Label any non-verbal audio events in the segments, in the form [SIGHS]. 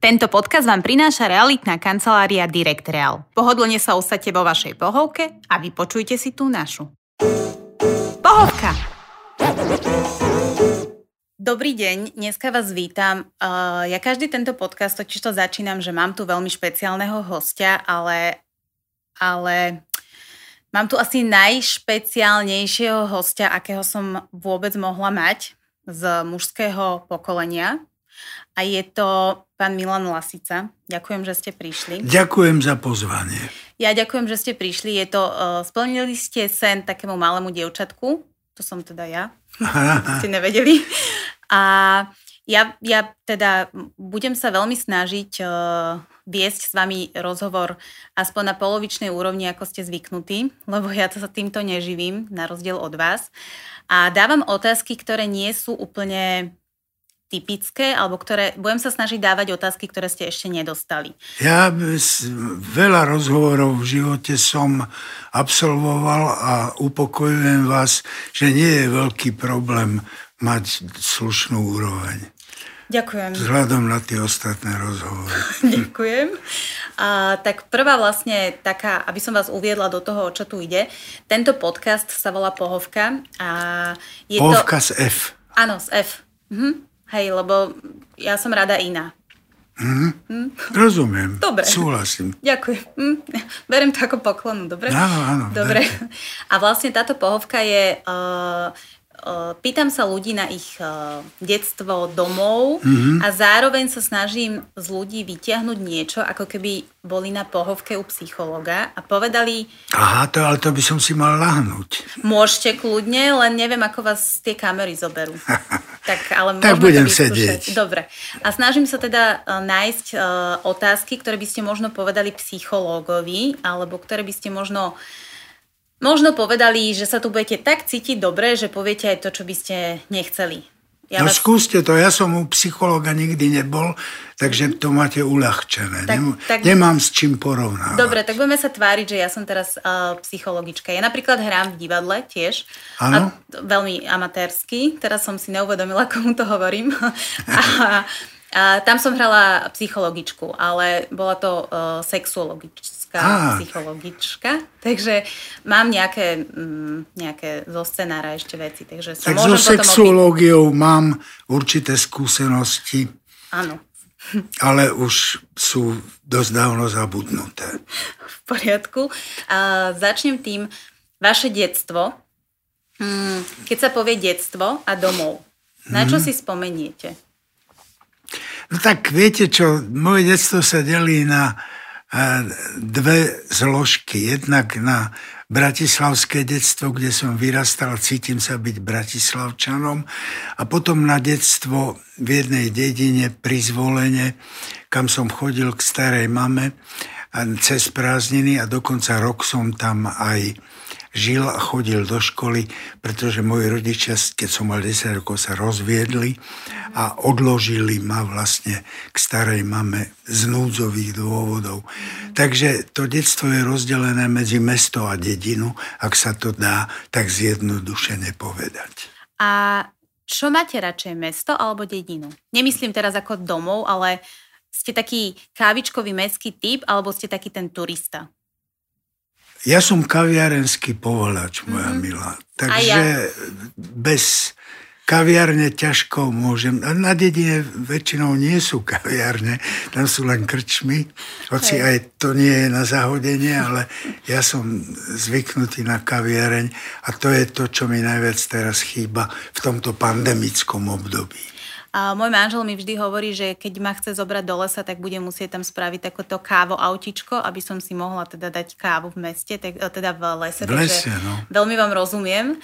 Tento podcast vám prináša realitná kancelária Direct Real. Pohodlne sa usadte vo vašej pohovke a vypočujte si tú našu. Pohovka! Dobrý deň, dneska vás vítam. Uh, ja každý tento podcast totiž to začínam, že mám tu veľmi špeciálneho hostia, ale, ale mám tu asi najšpeciálnejšieho hostia, akého som vôbec mohla mať z mužského pokolenia a je to pán Milan Lasica. Ďakujem, že ste prišli. Ďakujem za pozvanie. Ja ďakujem, že ste prišli. Je to, uh, splnili ste sen takému malému dievčatku, to som teda ja, [LAUGHS] ste nevedeli. A ja, ja teda budem sa veľmi snažiť uh, viesť s vami rozhovor aspoň na polovičnej úrovni, ako ste zvyknutí, lebo ja to sa týmto neživím, na rozdiel od vás. A dávam otázky, ktoré nie sú úplne typické, alebo ktoré, budem sa snažiť dávať otázky, ktoré ste ešte nedostali. Ja veľa rozhovorov v živote som absolvoval a upokojujem vás, že nie je veľký problém mať slušnú úroveň. Ďakujem. Vzhľadom na tie ostatné rozhovory. [LAUGHS] Ďakujem. A, tak prvá vlastne taká, aby som vás uviedla do toho, čo tu ide. Tento podcast sa volá Pohovka. A je Pohovka to... z F. Áno, z F. Mhm. Hej, lebo ja som rada iná. Mm, hm? Rozumiem. Dobre. Súhlasím. Ďakujem. Hm? Berem to ako poklonu, dobre? Áno, áno. Dobre. A vlastne táto pohovka je uh, pýtam sa ľudí na ich detstvo domov mm-hmm. a zároveň sa snažím z ľudí vytiahnuť niečo, ako keby boli na pohovke u psychologa a povedali... Aha, to, ale to by som si mal lahnúť. Môžete kľudne, len neviem, ako vás tie kamery zoberú. [LAUGHS] tak ale tak budem sedieť. Dobre. A snažím sa teda nájsť uh, otázky, ktoré by ste možno povedali psychológovi, alebo ktoré by ste možno možno povedali, že sa tu budete tak cítiť dobre, že poviete aj to, čo by ste nechceli. Ja no vás... skúste to, ja som u psychologa nikdy nebol, takže to máte uľahčené. Tak, Nem, tak... Nemám s čím porovnávať. Dobre, tak budeme sa tváriť, že ja som teraz uh, psychologička. Ja napríklad hrám v divadle tiež. Áno? veľmi amatérsky. Teraz som si neuvedomila, [LAUGHS] komu to hovorím. [LAUGHS] a, a tam som hrala psychologičku, ale bola to uh, sexuologička psychologička, psychologička, takže mám nejaké, mm, nejaké zo scenára ešte veci. Takže sa tak so sexuológiou mám určité skúsenosti. Áno. Ale už sú dosť dávno zabudnuté. V poriadku. A začnem tým, vaše detstvo. Hmm, keď sa povie detstvo a domov, na čo hmm. si spomeniete? No tak viete čo, moje detstvo sa delí na dve zložky. Jednak na bratislavské detstvo, kde som vyrastal, cítim sa byť bratislavčanom a potom na detstvo v jednej dedine pri zvolenie, kam som chodil k starej mame cez prázdniny a dokonca rok som tam aj žil a chodil do školy, pretože moji rodičia, keď som mal 10 rokov, sa rozviedli a odložili ma vlastne k starej mame z núdzových dôvodov. Takže to detstvo je rozdelené medzi mesto a dedinu, ak sa to dá tak zjednodušene povedať. A čo máte radšej, mesto alebo dedinu? Nemyslím teraz ako domov, ale ste taký kávičkový mestský typ alebo ste taký ten turista? Ja som kaviarenský povolač, moja mm-hmm. milá. Takže ja. bez kaviarne ťažko môžem. Na dedine väčšinou nie sú kaviarne, tam sú len krčmy, hoci aj to nie je na zahodenie, ale ja som zvyknutý na kaviareň a to je to, čo mi najviac teraz chýba v tomto pandemickom období. A môj manžel mi vždy hovorí, že keď ma chce zobrať do lesa, tak bude musieť tam spraviť takéto kávo autičko, aby som si mohla teda dať kávu v meste, tak, e, teda v lese. V lese, no. Veľmi vám rozumiem.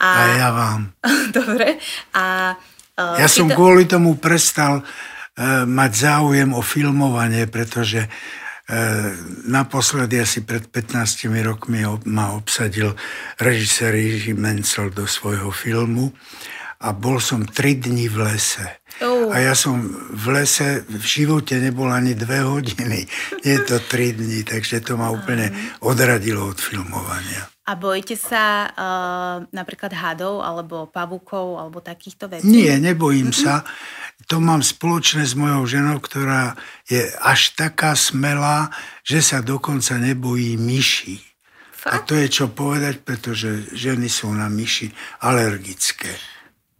A, a ja vám. [LAUGHS] Dobre. A, uh, ja som to... kvôli tomu prestal uh, mať záujem o filmovanie, pretože naposledy asi pred 15 rokmi ma obsadil režisér Jiří Mencel do svojho filmu a bol som tri dni v lese. Uh. A ja som v lese v živote nebol ani dve hodiny. Je to tri dní, takže to ma úplne odradilo od filmovania. A bojíte sa uh, napríklad hadov, alebo pavúkov, alebo takýchto vecí? Nie, nebojím mm-hmm. sa. To mám spoločné s mojou ženou, ktorá je až taká smelá, že sa dokonca nebojí myší. Fakt? A to je čo povedať, pretože ženy sú na myši alergické.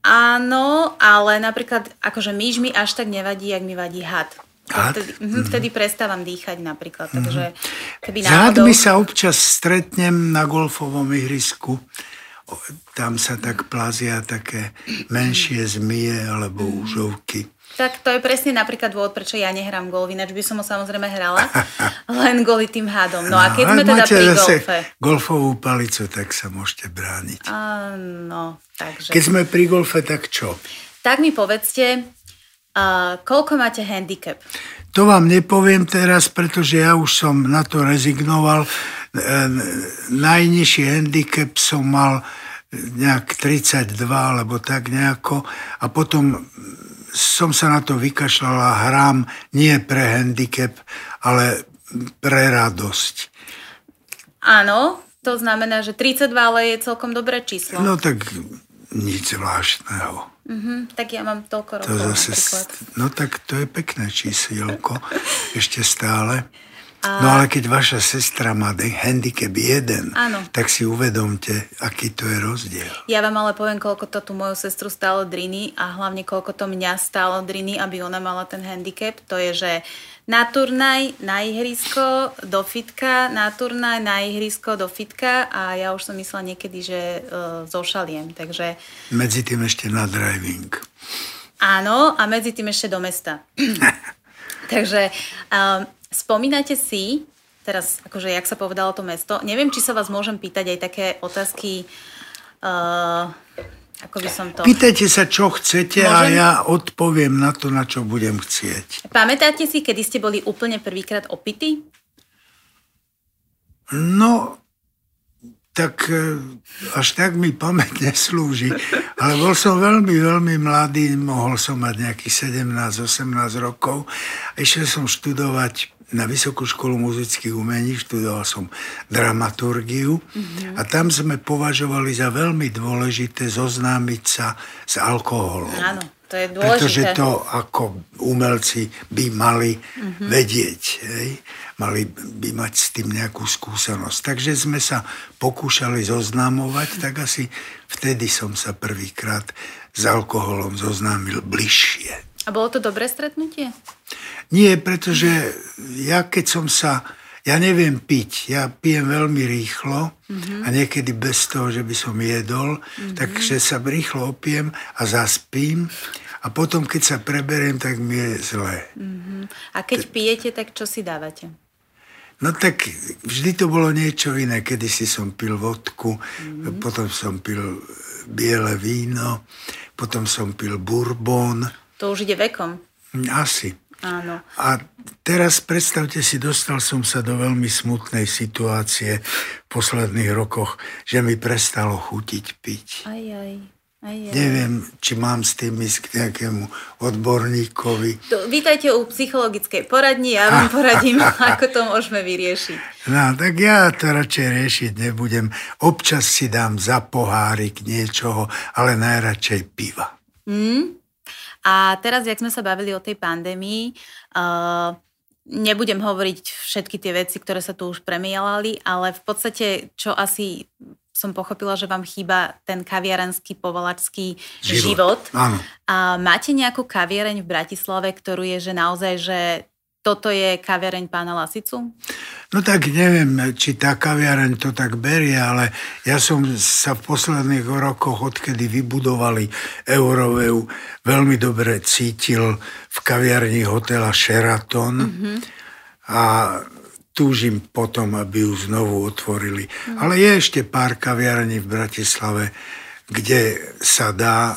Áno, ale napríklad akože myš mi až tak nevadí, jak mi vadí had. Had? Vtedy, mm-hmm. vtedy prestávam dýchať napríklad. Mm-hmm. Takže keby náhodou... Hadmi sa občas stretnem na golfovom ihrisku. Tam sa tak plazia také menšie zmije alebo úžovky. Tak to je presne napríklad dôvod, prečo ja nehrám golf, ináč by som ho samozrejme hrala, [LAUGHS] len goli tým hádom. No a keď sme teda pri golfe... golfovú palicu, tak sa môžete brániť. Áno, takže... Keď sme pri golfe, tak čo? Tak mi povedzte, uh, koľko máte handicap? To vám nepoviem teraz, pretože ja už som na to rezignoval. E, najnižší handicap som mal nejak 32 alebo tak nejako a potom som sa na to vykašľal a hrám nie pre handicap, ale pre radosť. Áno, to znamená, že 32 ale je celkom dobré číslo. No tak nič zvláštneho. Uh-huh, tak ja mám toľko rokov to zase. No tak to je pekné čísielko, [LAUGHS] ešte stále. A... No ale keď vaša sestra má handicap 1, Áno. tak si uvedomte, aký to je rozdiel. Ja vám ale poviem, koľko to tú moju sestru stálo driny a hlavne koľko to mňa stálo driny, aby ona mala ten handicap. To je, že na turnaj, na ihrisko, do fitka, na turnaj, na ihrisko, do fitka a ja už som myslela niekedy, že uh, zošaliem, takže... Medzi tým ešte na driving. Áno, a medzi tým ešte do mesta. [LAUGHS] takže... Um, Spomínate si, teraz akože jak sa povedalo to mesto, neviem, či sa vás môžem pýtať aj také otázky, uh, ako by som to... Pýtajte sa, čo chcete môžem... a ja odpoviem na to, na čo budem chcieť. Pamätáte si, kedy ste boli úplne prvýkrát opity? No, tak e, až tak mi pamäť neslúži. Ale bol som veľmi, veľmi mladý, mohol som mať nejakých 17-18 rokov. Išiel som študovať na Vysokú školu muzických umení, študoval som dramaturgiu mm-hmm. a tam sme považovali za veľmi dôležité zoznámiť sa s alkoholom. Áno, to je dôležité. Pretože to ako umelci by mali mm-hmm. vedieť, hej? mali by mať s tým nejakú skúsenosť. Takže sme sa pokúšali zoznámovať, tak asi vtedy som sa prvýkrát s alkoholom zoznámil bližšie. A bolo to dobré stretnutie? Nie, pretože ja keď som sa... Ja neviem piť, ja pijem veľmi rýchlo mm-hmm. a niekedy bez toho, že by som jedol, mm-hmm. takže sa rýchlo opiem a zaspím a potom, keď sa preberiem, tak mi je zle. Mm-hmm. A keď T- pijete, tak čo si dávate? No tak vždy to bolo niečo iné. Kedy si som pil vodku, mm-hmm. potom som pil biele víno, potom som pil bourbon. To už ide vekom. Asi. Áno. A teraz predstavte si, dostal som sa do veľmi smutnej situácie v posledných rokoch, že mi prestalo chutiť piť. Aj, aj. Aj, aj. Neviem, či mám s tým ísť k nejakému odborníkovi. To, vítajte u psychologickej poradni, ja vám [LAUGHS] poradím, ako to môžeme vyriešiť. No, tak ja to radšej riešiť nebudem. Občas si dám za pohárik niečoho, ale najradšej piva. Mm? A teraz, jak sme sa bavili o tej pandémii, uh, nebudem hovoriť všetky tie veci, ktoré sa tu už premielali, ale v podstate, čo asi som pochopila, že vám chýba ten kaviarenský povolačský život. život. Áno. A máte nejakú kaviareň v Bratislave, ktorú je, že naozaj, že toto je kaviareň pána Lasicu? No tak neviem, či tá kaviareň to tak berie, ale ja som sa v posledných rokoch, odkedy vybudovali Euroveu, veľmi dobre cítil v kaviarni hotela Sheraton mm-hmm. a túžim potom, aby ju znovu otvorili. Mm. Ale je ešte pár kaviarní v Bratislave, kde sa dá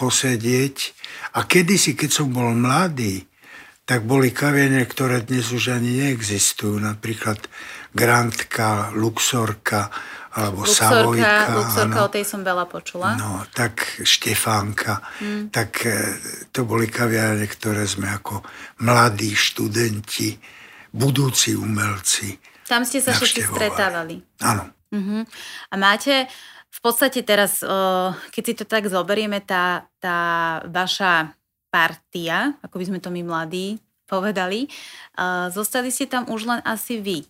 posedieť. A kedysi, keď som bol mladý, tak boli kaviene, ktoré dnes už ani neexistujú. Napríklad Grantka, Luxorka alebo Luxorka, Savojka. Luxorka, áno. o tej som veľa počula. No, tak Štefánka, mm. tak e, to boli kaviárne, ktoré sme ako mladí študenti, budúci umelci Tam ste sa všetci stretávali. Áno. Uh-huh. A máte v podstate teraz, uh, keď si to tak zoberieme, tá, tá vaša partia, ako by sme to my mladí povedali, uh, zostali ste tam už len asi vy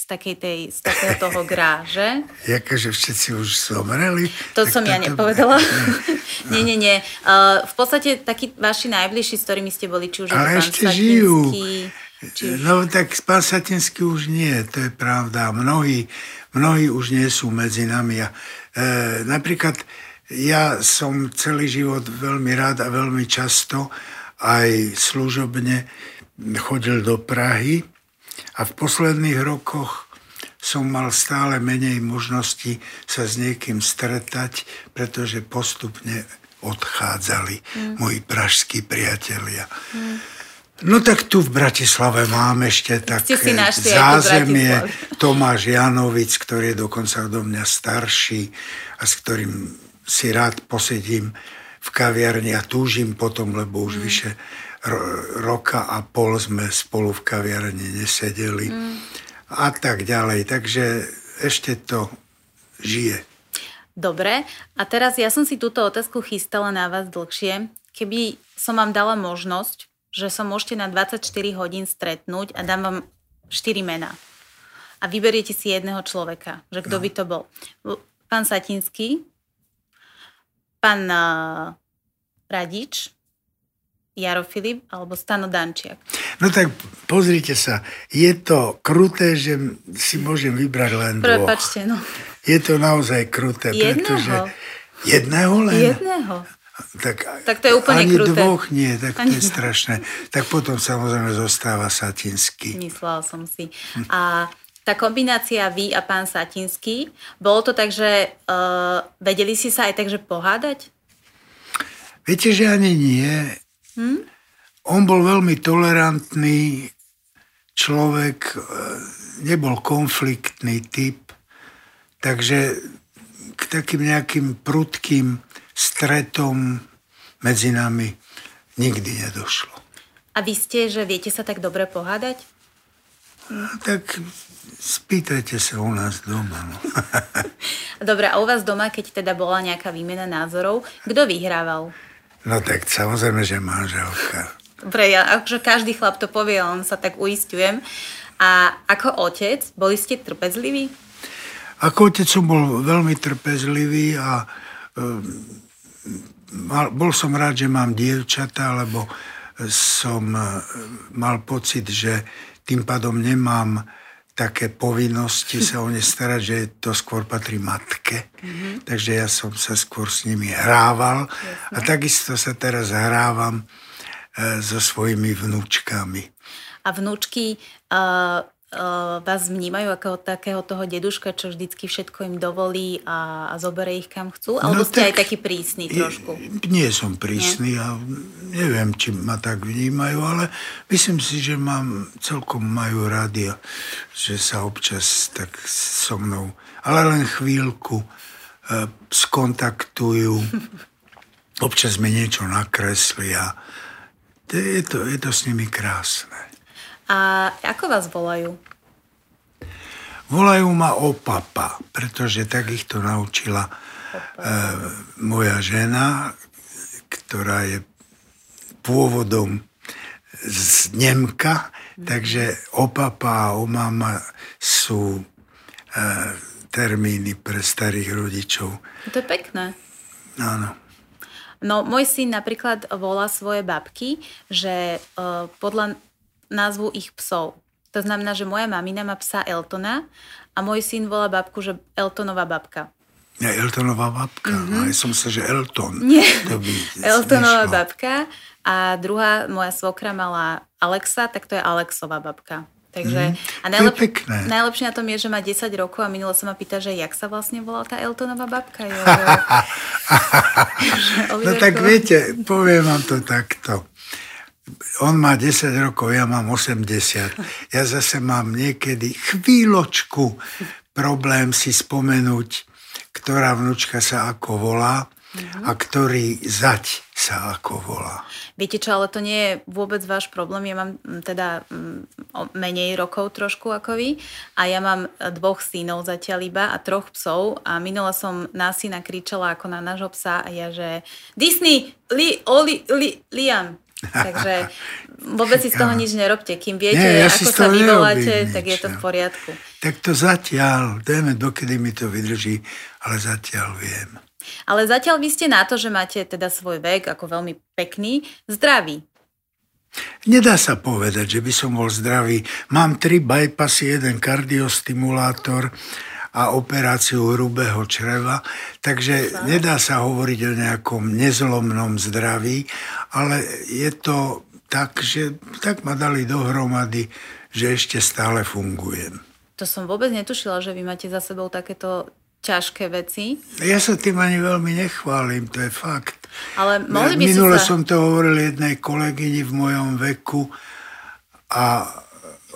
z takej tej, z takého toho [LAUGHS] grá, že? Jakože všetci už zomreli. To som ja nepovedala. [LAUGHS] [LAUGHS] nie, nie, nie. Uh, v podstate takí vaši najbližší, s ktorými ste boli, či už Ale ešte žijú. Či. No tak pán Satinský už nie, to je pravda. Mnohí, mnohí už nie sú medzi nami. A, e, napríklad ja som celý život veľmi rád a veľmi často aj služobne chodil do Prahy a v posledných rokoch som mal stále menej možností sa s niekým stretať, pretože postupne odchádzali mm. moji pražskí priatelia. Mm. No tak tu v Bratislave máme ešte tak zázemie. Tomáš Janovic, ktorý je dokonca odo mňa starší a s ktorým si rád posedím v kaviarni a túžim potom, lebo už mm. vyše ro- roka a pol sme spolu v kaviarni nesedeli mm. a tak ďalej. Takže ešte to žije. Dobre, a teraz ja som si túto otázku chystala na vás dlhšie. Keby som vám dala možnosť, že sa môžete na 24 hodín stretnúť a dám vám 4 mená. A vyberiete si jedného človeka, že kto no. by to bol. Pán Satinský, pán uh, Radič, Jaro Filip alebo Stano Dančiak. No tak pozrite sa, je to kruté, že si môžem vybrať len dvoch. Prepačte, no. Je to naozaj kruté, Jedného? pretože... Jedného len? Jedného. Tak, Tak to je úplne ani kruté. dvoch nie, tak to Ani je strašné. Tak potom samozrejme zostáva Satinský. Myslela som si. A tá kombinácia vy a pán Satinský, bolo to tak, že uh, vedeli si sa aj tak, že pohádať? Viete, že ani nie. Hm? On bol veľmi tolerantný človek, e, nebol konfliktný typ, takže k takým nejakým prudkým stretom medzi nami nikdy nedošlo. A vy ste, že viete sa tak dobre pohádať? No, tak spýtajte sa u nás doma. No. [LAUGHS] Dobre, a u vás doma, keď teda bola nejaká výmena názorov, kto vyhrával? no tak samozrejme, že manželka. Dobre, ja, akože každý chlap to povie, on sa tak uistujem. A ako otec, boli ste trpezliví? Ako otec som bol veľmi trpezlivý a um, mal, bol som rád, že mám dievčata, lebo som uh, mal pocit, že tým pádom nemám také povinnosti sa o ne starať, že to skôr patrí matke. Mm-hmm. Takže ja som sa skôr s nimi hrával Jasne. a takisto sa teraz hrávam uh, so svojimi vnúčkami. A vnúčky uh, vás vnímajú ako takého toho deduška, čo vždycky všetko im dovolí a, a zobere ich kam chcú? Alebo no, ste tak, aj taký prísny trošku? Nie som prísny Nie? a neviem, či ma tak vnímajú, ale myslím si, že mám, celkom majú a že sa občas tak so mnou, ale len chvíľku e, skontaktujú, [LAUGHS] občas mi niečo nakreslia. Je to, je to s nimi krásne. A ako vás volajú? Volajú ma opapa, pretože tak ich to naučila e, moja žena, ktorá je pôvodom z Nemka, mm. takže opapa a omama sú e, termíny pre starých rodičov. To je pekné. Áno. No, môj syn napríklad volá svoje babky, že uh, podľa názvu ich psov. To znamená, že moja mamina má psa Eltona a môj syn volá babku, že Eltonová babka. Ja, Eltonová babka. Mm-hmm. Ja som sa, že Elton. Nie. To by Eltonová nešlo. babka a druhá moja svokra mala Alexa, tak to je Alexová babka. Takže, Mhm. a najlep, To je pekné. najlepšie na tom je, že má 10 rokov a minulo sa ma pýta, že jak sa vlastne volala tá Eltonová babka. Jo, [LAUGHS] No tak viete, poviem vám to takto. On má 10 rokov, ja mám 80. Ja zase mám niekedy chvíľočku problém si spomenúť, ktorá vnúčka sa ako volá mm-hmm. a ktorý zať sa ako volá. Viete čo, ale to nie je vôbec váš problém. Ja mám mm, teda mm, menej rokov trošku ako vy a ja mám dvoch synov zatiaľ iba a troch psov a minula som na syna kričala ako na nášho psa a ja, že Disney, li, Oli, li, Liam. Takže vôbec si z toho nič nerobte. Kým viete, Nie, ja ako sa vyvoláte, tak je to v poriadku. Tak to zatiaľ, dajme, dokedy mi to vydrží, ale zatiaľ viem. Ale zatiaľ vy ste na to, že máte teda svoj vek ako veľmi pekný, zdravý. Nedá sa povedať, že by som bol zdravý. Mám tri bypassy, jeden kardiostimulátor, a operáciu hrubého čreva, takže nedá sa hovoriť o nejakom nezlomnom zdraví, ale je to tak, že tak ma dali dohromady, že ešte stále fungujem. To som vôbec netušila, že vy máte za sebou takéto ťažké veci. Ja sa tým ani veľmi nechválim, to je fakt. Ale mohli by Minule sa... som to hovoril jednej kolegyni v mojom veku a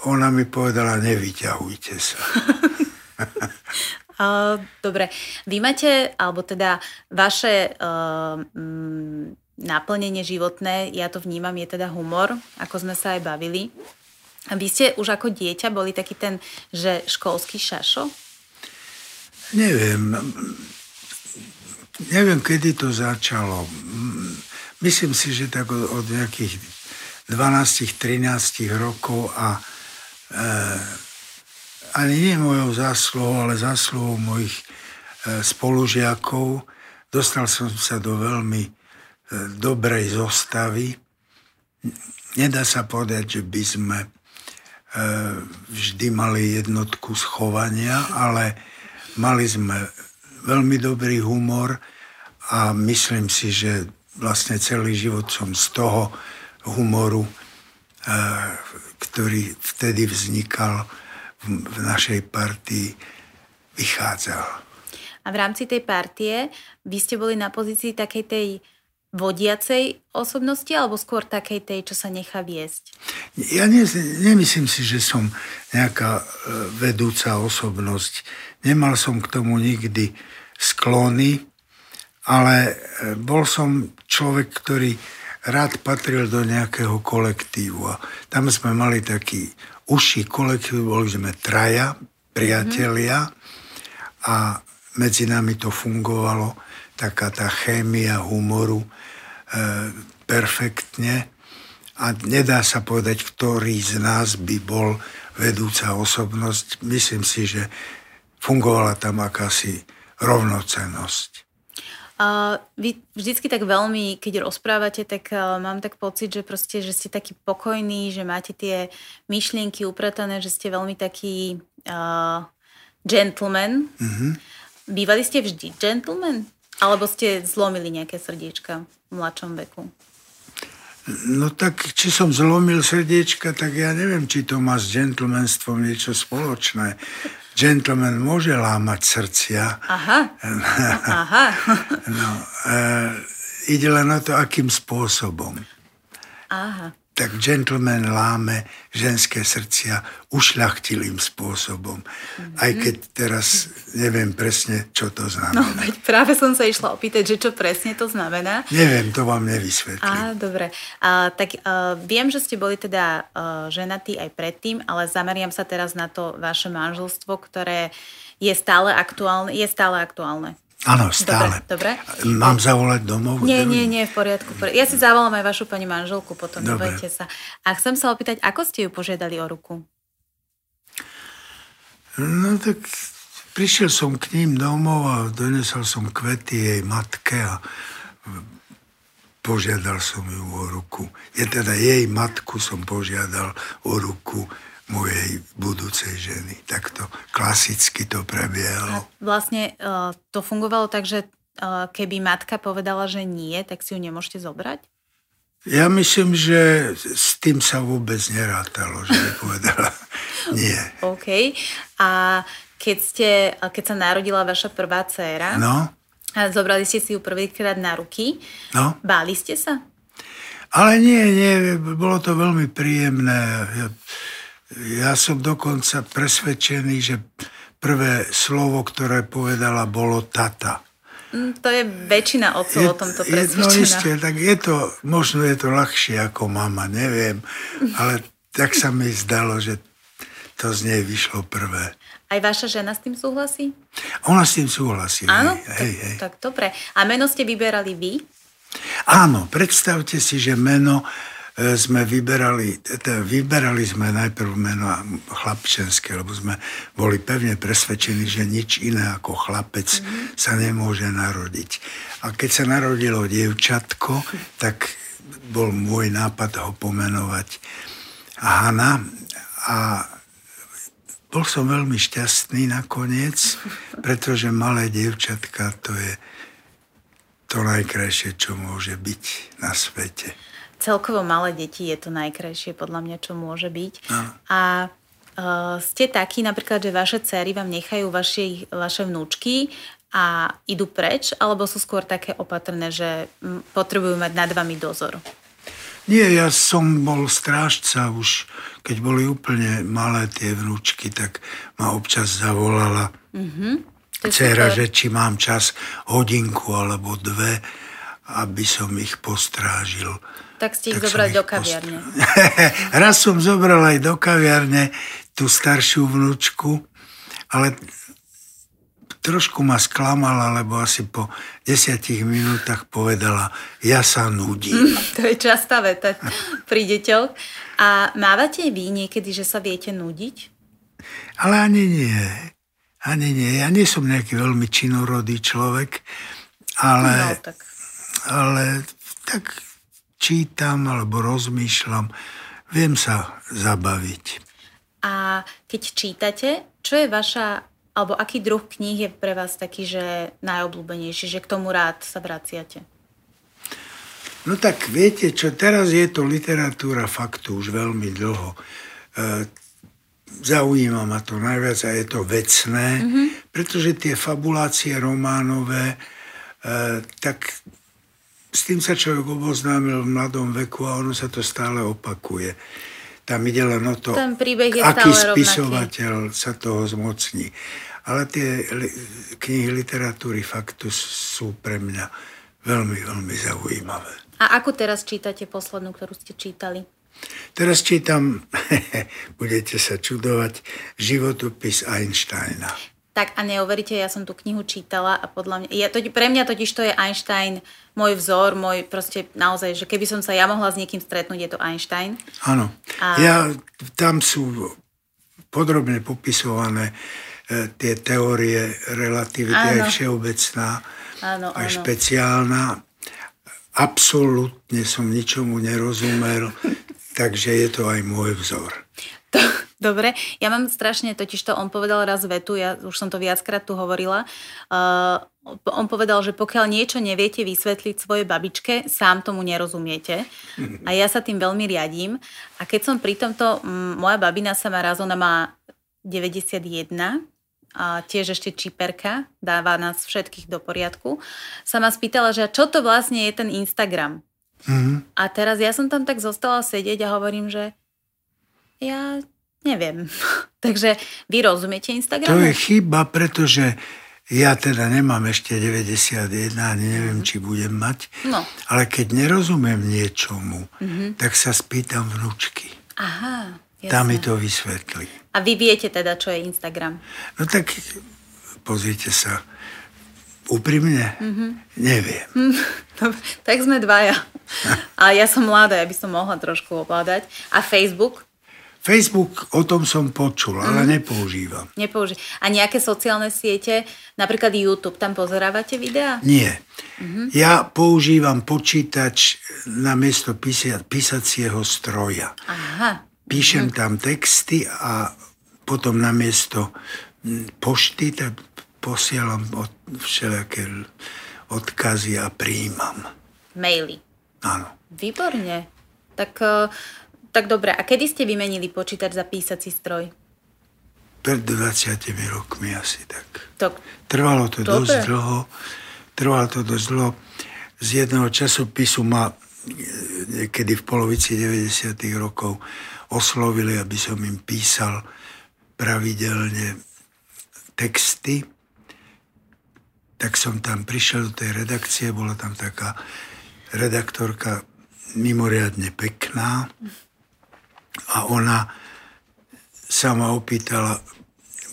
ona mi povedala, nevyťahujte sa. [LAUGHS] Dobre, vy máte, alebo teda vaše uh, naplnenie životné, ja to vnímam, je teda humor, ako sme sa aj bavili. Vy ste už ako dieťa boli taký ten, že školský šašo? Neviem. Neviem, kedy to začalo. Myslím si, že tak od, od nejakých 12-13 rokov a e, ani nie mojou zásluhou, ale zásluhou mojich e, spolužiakov. Dostal som sa do veľmi e, dobrej zostavy. Nedá sa povedať, že by sme e, vždy mali jednotku schovania, ale mali sme veľmi dobrý humor a myslím si, že vlastne celý život som z toho humoru, ktorý vtedy vznikal, v našej partii vychádzal. A v rámci tej partie vy ste boli na pozícii takej tej vodiacej osobnosti alebo skôr takej tej, čo sa nechá viesť? Ja ne, nemyslím si, že som nejaká e, vedúca osobnosť. Nemal som k tomu nikdy sklony, ale e, bol som človek, ktorý rád patril do nejakého kolektívu. A tam sme mali taký užší kolektív, boli sme traja, priatelia a medzi nami to fungovalo, taká tá chémia humoru e, perfektne a nedá sa povedať, ktorý z nás by bol vedúca osobnosť. Myslím si, že fungovala tam akási rovnocenosť. Uh, vy vždycky tak veľmi, keď rozprávate, tak uh, mám tak pocit, že proste, že ste taký pokojný, že máte tie myšlienky upratané, že ste veľmi taký uh, gentleman. Mm-hmm. Bývali ste vždy gentleman? Alebo ste zlomili nejaké srdiečka v mladšom veku? No tak, či som zlomil srdiečka, tak ja neviem, či to má s gentlemanstvom niečo spoločné gentleman môže lámať srdcia. Aha. [LAUGHS] Aha. no, e, ide len o to, akým spôsobom. Aha tak gentleman láme ženské srdcia ušľachtilým spôsobom. Mm-hmm. Aj keď teraz neviem presne, čo to znamená. No, veď práve som sa išla opýtať, že čo presne to znamená. Neviem, to vám nevysvetlím. Á, dobre. A, tak a, viem, že ste boli teda a, ženatí aj predtým, ale zameriam sa teraz na to vaše manželstvo, ktoré je stále aktuálne. Je stále aktuálne. Áno, stále. Dobre, dobre. Mám zavolať domov? Nie, nie, nie, v poriadku. Ja si zavolám aj vašu pani manželku potom, nebojte sa. A chcem sa opýtať, ako ste ju požiadali o ruku? No tak prišiel som k ním domov a donesol som kvety jej matke a požiadal som ju o ruku. Je teda jej matku som požiadal o ruku mojej budúcej ženy. Takto klasicky to prebiehalo. Vlastne uh, to fungovalo tak, že uh, keby matka povedala, že nie, tak si ju nemôžete zobrať? Ja myslím, že s tým sa vôbec nerátalo, že by povedala [LAUGHS] nie. OK. A keď, ste, keď sa narodila vaša prvá dcéra, no? a zobrali ste si ju prvýkrát na ruky, no? báli ste sa? Ale nie, nie, bolo to veľmi príjemné. Ja, som dokonca presvedčený, že prvé slovo, ktoré povedala, bolo tata. Mm, to je väčšina otcov je, o tomto presvedčená. No isté, tak je to, možno je to ľahšie ako mama, neviem, ale tak sa mi zdalo, že to z nej vyšlo prvé. Aj vaša žena s tým súhlasí? Ona s tým súhlasí. Áno? Hej, tak, hej. tak dobre. A meno ste vyberali vy? Áno, predstavte si, že meno sme vyberali, teda vyberali sme najprv meno chlapčenské, lebo sme boli pevne presvedčení, že nič iné ako chlapec mm-hmm. sa nemôže narodiť. A keď sa narodilo dievčatko, tak bol môj nápad ho pomenovať Hanna a bol som veľmi šťastný nakoniec, pretože malé dievčatka to je to najkrajšie, čo môže byť na svete. Celkovo malé deti je to najkrajšie, podľa mňa, čo môže byť. A, a uh, ste takí napríklad, že vaše cery vám nechajú vaši, vaše vnúčky a idú preč, alebo sú skôr také opatrné, že potrebujú mať nad vami dozor? Nie, ja som bol strážca už, keď boli úplne malé tie vnúčky, tak ma občas zavolala mm-hmm. dcera, že či mám čas hodinku alebo dve, aby som ich postrážil. Tak ste ich tak zobrali do kaviarne. Postr... [LAUGHS] Raz som zobral aj do kaviarne tú staršiu vnúčku, ale trošku ma sklamala, lebo asi po desiatich minútach povedala, ja sa nudím. [LAUGHS] To je častá veta pri deťoch. A mávate vy niekedy, že sa viete nudiť? Ale ani nie. Ani nie. Ja nie som nejaký veľmi činorodý človek, ale, no, tak. ale tak čítam alebo rozmýšľam. Viem sa zabaviť. A keď čítate, čo je vaša alebo aký druh kníh je pre vás taký, že najobľúbenejší, že k tomu rád sa vraciate? No tak viete čo, teraz je to literatúra faktu už veľmi dlho. E, zaujíma ma to najviac a je to vecné, mm-hmm. pretože tie fabulácie románové, e, tak s tým sa človek oboznámil v mladom veku a ono sa to stále opakuje. Tam ide len o to, Ten príbeh je aký spisovateľ rovnaký. sa toho zmocní. Ale tie knihy literatúry faktu sú pre mňa veľmi, veľmi zaujímavé. A ako teraz čítate poslednú, ktorú ste čítali? Teraz čítam, [LAUGHS] budete sa čudovať, životopis Einsteina. Tak a neuveríte, ja som tú knihu čítala a podľa mňa, ja to, pre mňa totiž to je Einstein môj vzor, môj proste naozaj, že keby som sa ja mohla s niekým stretnúť, je to Einstein. Áno. A... Ja, tam sú podrobne popisované e, tie teórie relativity, áno. aj všeobecná, áno, aj áno. špeciálna. Absolútne som ničomu nerozumel, [LAUGHS] takže je to aj môj vzor. To, dobre, ja mám strašne, totiž to on povedal raz vetu, ja už som to viackrát tu hovorila, uh, on povedal, že pokiaľ niečo neviete vysvetliť svojej babičke, sám tomu nerozumiete. A ja sa tým veľmi riadím. A keď som pri tomto, m, moja babina sa má raz, ona má 91, a tiež ešte čiperka, dáva nás všetkých do poriadku, sa ma spýtala, že čo to vlastne je ten Instagram. Mm-hmm. A teraz ja som tam tak zostala sedieť a hovorím, že ja neviem. [LAUGHS] Takže vy rozumiete Instagram? To je chyba, pretože ja teda nemám ešte 91, ani neviem, či budem mať. No. Ale keď nerozumiem niečomu, mm-hmm. tak sa spýtam vnúčky. Aha, jasne. Tá mi to vysvetlí. A vy viete teda, čo je Instagram? No tak pozrite sa. Úprimne? Mm-hmm. Neviem. Dobre, [LAUGHS] tak sme dvaja. [LAUGHS] A ja som mladá, ja by som mohla trošku ovládať. A Facebook? Facebook o tom som počul, ale mm. nepoužívam. Nepoužívam. A nejaké sociálne siete, napríklad YouTube, tam pozerávate videá? Nie. Mm-hmm. Ja používam počítač na miesto písia, písacieho stroja. Aha. Píšem mm-hmm. tam texty a potom na miesto pošty tak posielam od, všelijaké odkazy a príjmam. Maily. Áno. Výborne. Tak uh, tak dobre, a kedy ste vymenili počítač za písací stroj? Pred 20 rokmi asi tak. tak trvalo to dobre. dosť dlho. Trvalo to dosť dlho. Z jedného časopisu ma niekedy v polovici 90. rokov oslovili, aby som im písal pravidelne texty, tak som tam prišiel do tej redakcie, bola tam taká redaktorka mimoriadne pekná a ona sa ma opýtala,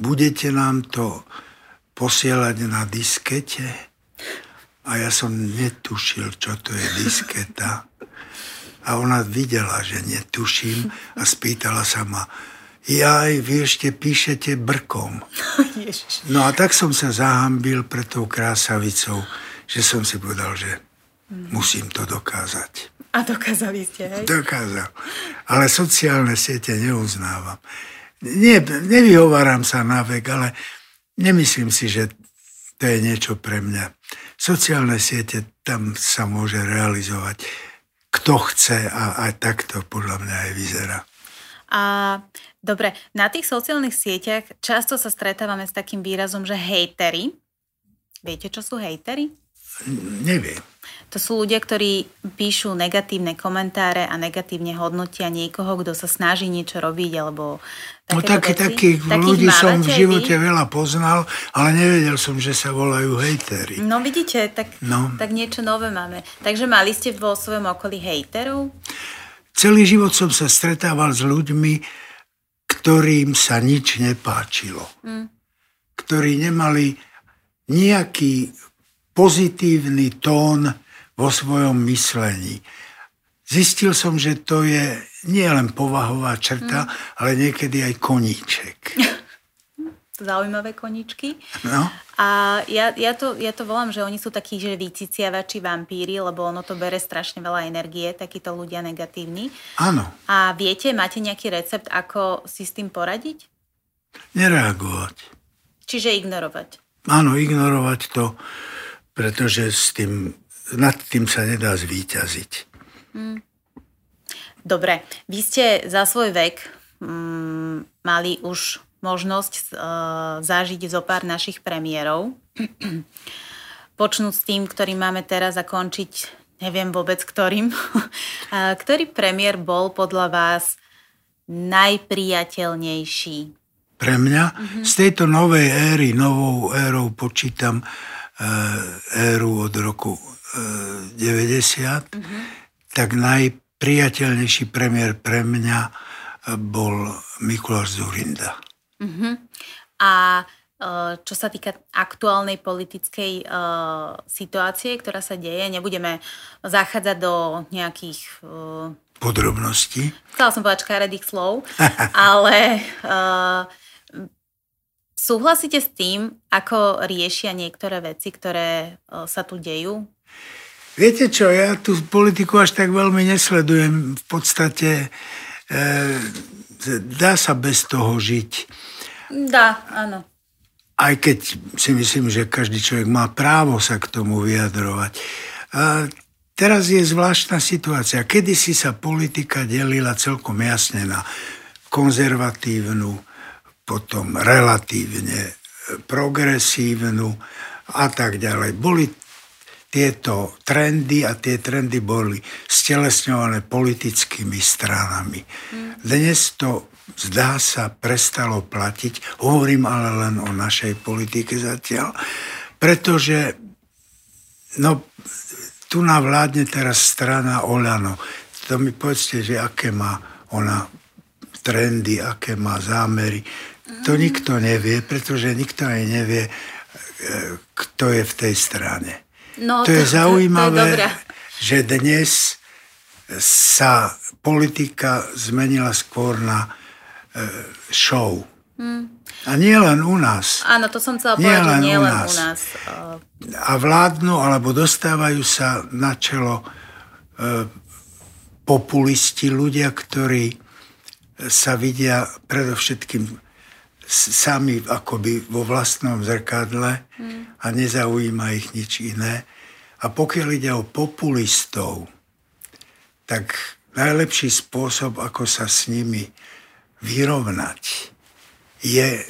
budete nám to posielať na diskete? A ja som netušil, čo to je disketa. A ona videla, že netuším a spýtala sa ma, jaj, vy ešte píšete brkom. [LAUGHS] No a tak som sa zahambil pred tou krásavicou, že som si povedal, že musím to dokázať. A dokázali ste, hej? Dokázal. Ale sociálne siete neuznávam. Nie, nevyhováram sa na vek, ale nemyslím si, že to je niečo pre mňa. Sociálne siete, tam sa môže realizovať kto chce a aj takto podľa mňa aj vyzerá. A dobre, na tých sociálnych sieťach často sa stretávame s takým výrazom, že hejtery. Viete, čo sú hejtery? Neviem. To sú ľudia, ktorí píšu negatívne komentáre a negatívne hodnotia niekoho, kto sa snaží niečo robiť, alebo No takých, takých ľudí som v živote vy? veľa poznal, ale nevedel som, že sa volajú hejtery. No vidíte, tak, no. tak niečo nové máme. Takže mali ste vo svojom okolí hejterov? Celý život som sa stretával s ľuďmi, ktorým sa nič nepáčilo. Mm. Ktorí nemali nejaký pozitívny tón vo svojom myslení. Zistil som, že to je nie len povahová črta, mm. ale niekedy aj koníček. [LAUGHS] Zaujímavé koníčky. No. A ja, ja, to, ja to volám, že oni sú takí, že vyciciavači vampíry, lebo ono to bere strašne veľa energie, takíto ľudia negatívni. Áno. A viete, máte nejaký recept, ako si s tým poradiť? Nereagovať. Čiže ignorovať. Áno, ignorovať to, pretože s tým, nad tým sa nedá zvíťaziť. Hmm. Dobre, vy ste za svoj vek mm, mali už možnosť uh, zažiť zo pár našich premiérov. [CLEARS THROAT] Počnúť s tým, ktorý máme teraz a končiť, neviem vôbec ktorým. [LAUGHS] ktorý premiér bol podľa vás najpriateľnejší? Pre mňa? Uh-huh. Z tejto novej éry, novou érou počítam uh, éru od roku 90, uh-huh. tak naj, priateľnejší premiér pre mňa e, bol Mikuláš Zurinda. Uh-huh. A e, čo sa týka aktuálnej politickej uh, situácie, ktorá sa deje, nebudeme zachádzať do nejakých... Uh, Podrobností. Chcela som povedať škaredých slov, [LAUGHS] ale uh, súhlasíte s tým, ako riešia niektoré veci, ktoré sa tu dejú? Viete čo, ja tú politiku až tak veľmi nesledujem. V podstate e, dá sa bez toho žiť. Dá, áno. Aj keď si myslím, že každý človek má právo sa k tomu vyjadrovať. A teraz je zvláštna situácia. Kedy si sa politika delila celkom jasne na konzervatívnu, potom relatívne progresívnu a tak ďalej. Boli tieto trendy a tie trendy boli stelesňované politickými stranami. Dnes to zdá sa prestalo platiť, hovorím ale len o našej politike zatiaľ, pretože no, tu nám vládne teraz strana Olano. To mi povedzte, že aké má ona trendy, aké má zámery. To nikto nevie, pretože nikto aj nevie, e, kto je v tej strane. No, to, to je zaujímavé, to je že dnes sa politika zmenila skôr na e, show. Hmm. A nie len u nás. Áno, to som chcela nie povedať, len nie u len nás. u nás. A vládnu, alebo dostávajú sa na čelo e, populisti, ľudia, ktorí sa vidia predovšetkým sami akoby vo vlastnom zrkadle a nezaujíma ich nič iné. A pokiaľ ide o populistov, tak najlepší spôsob, ako sa s nimi vyrovnať, je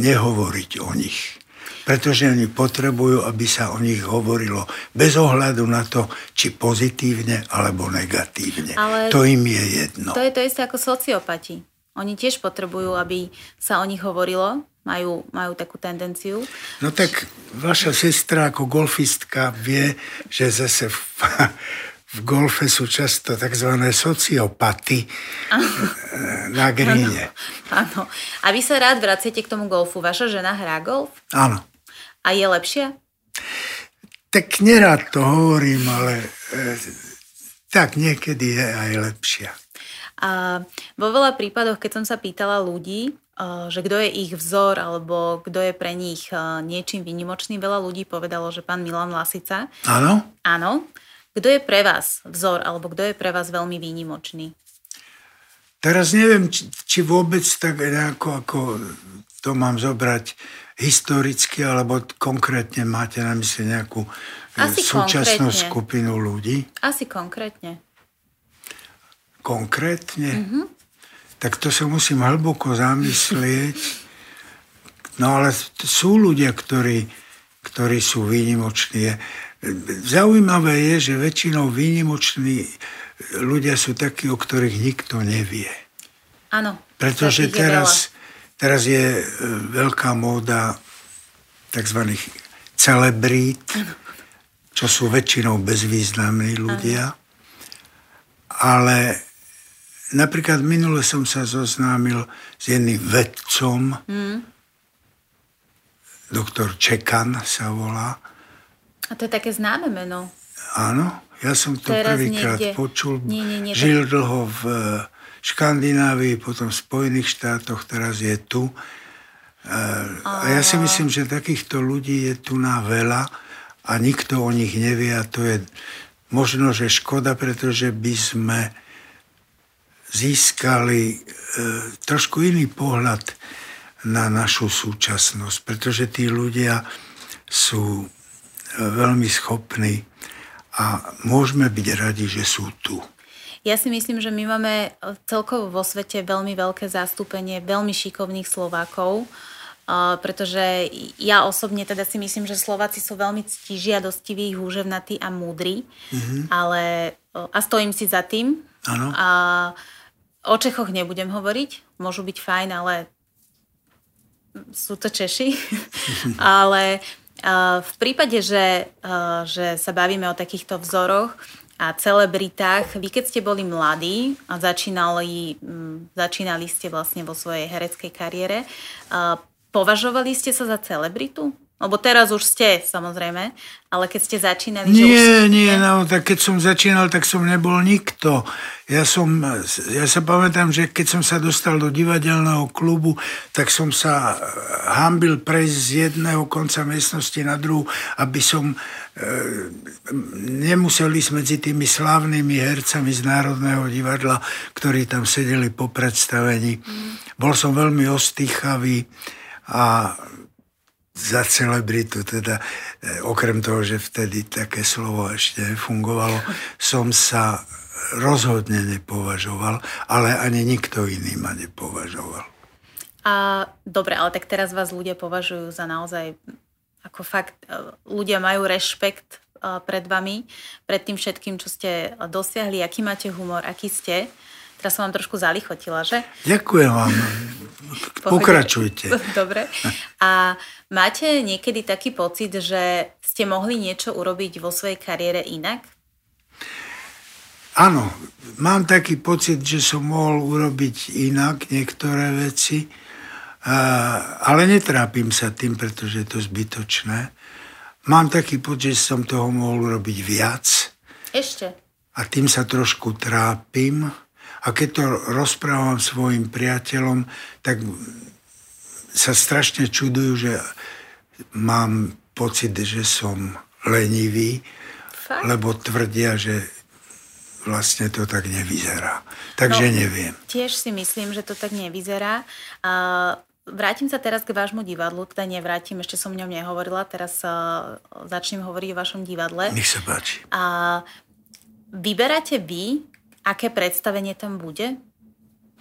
nehovoriť o nich. Pretože oni potrebujú, aby sa o nich hovorilo bez ohľadu na to, či pozitívne alebo negatívne. Ale to im je jedno. To je to isté ako sociopati. Oni tiež potrebujú, aby sa o nich hovorilo, majú, majú takú tendenciu. No tak vaša sestra ako golfistka vie, že zase v, v golfe sú často tzv. sociopaty na gríne. Áno. A vy sa rád vraciate k tomu golfu. Vaša žena hrá golf? Áno. A je lepšia? Tak nerád to hovorím, ale e, tak niekedy je aj lepšia. A vo veľa prípadoch, keď som sa pýtala ľudí, že kto je ich vzor alebo kto je pre nich niečím výnimočný, veľa ľudí povedalo, že pán Milan Lasica. Áno? Áno. Kto je pre vás vzor alebo kto je pre vás veľmi výnimočný? Teraz neviem, či, vôbec tak nejako, ako to mám zobrať historicky, alebo konkrétne máte na mysli nejakú Asi súčasnú konkrétne. skupinu ľudí? Asi konkrétne. Konkrétne? Mm-hmm. Tak to sa musím hlboko zamyslieť. No ale sú ľudia, ktorí, ktorí sú výnimoční. Zaujímavé je, že väčšinou výnimoční ľudia sú takí, o ktorých nikto nevie. Áno. Pretože teraz, teraz je veľká móda tzv. celebrít, čo sú väčšinou bezvýznamní ľudia. Ale napríklad minule som sa zoznámil s jedným vedcom, mm. doktor Čekan sa volá. A to je také známe meno. Áno, ja som to prvýkrát počul. Nie, nie, nie, Žil dlho v Škandinávii, potom v Spojených štátoch, teraz je tu. A ja si myslím, že takýchto ľudí je tu na veľa a nikto o nich nevie a to je možno, že škoda, pretože by sme získali e, trošku iný pohľad na našu súčasnosť, pretože tí ľudia sú e, veľmi schopní a môžeme byť radi, že sú tu. Ja si myslím, že my máme celkovo vo svete veľmi veľké zastúpenie veľmi šikovných Slovákov, Uh, pretože ja osobne teda si myslím, že Slováci sú veľmi ctižiadostiví, húževnatí a múdri, mm-hmm. ale uh, a stojím si za tým. Ano. A o Čechoch nebudem hovoriť, môžu byť fajn, ale sú to Češi. [LAUGHS] ale uh, v prípade, že, že sa bavíme o takýchto vzoroch, a celebritách. Vy keď ste boli mladí a začínali, začínali ste vlastne vo svojej hereckej kariére, Považovali ste sa za celebritu? Lebo teraz už ste, samozrejme, ale keď ste začínali... Nie, že nie, ste... no, tak keď som začínal, tak som nebol nikto. Ja som, ja sa pamätám, že keď som sa dostal do divadelného klubu, tak som sa hambil prejsť z jedného konca miestnosti na druhú, aby som e, nemuseli ísť medzi tými slávnymi hercami z Národného divadla, ktorí tam sedeli po predstavení. Mm. Bol som veľmi ostýchavý a za celebritu, teda e, okrem toho, že vtedy také slovo ešte fungovalo, som sa rozhodne nepovažoval, ale ani nikto iný ma nepovažoval. A dobre, ale tak teraz vás ľudia považujú za naozaj, ako fakt, e, ľudia majú rešpekt e, pred vami, pred tým všetkým, čo ste dosiahli, aký máte humor, aký ste. Teraz som vám trošku zalichotila, že? Ďakujem vám. Pokračujte. [LAUGHS] Dobre. A máte niekedy taký pocit, že ste mohli niečo urobiť vo svojej kariére inak? Áno, mám taký pocit, že som mohol urobiť inak niektoré veci, ale netrápim sa tým, pretože je to zbytočné. Mám taký pocit, že som toho mohol urobiť viac. Ešte. A tým sa trošku trápim a keď to rozprávam svojim priateľom, tak sa strašne čudujú, že mám pocit, že som lenivý, Fakt? lebo tvrdia, že vlastne to tak nevyzerá. Takže no, neviem. Tiež si myslím, že to tak nevyzerá. Uh, vrátim sa teraz k vášmu divadlu, teda nevrátim, ešte som o ňom nehovorila, teraz uh, začnem hovoriť o vašom divadle. Nech sa páči. A vyberáte vy aké predstavenie tam bude?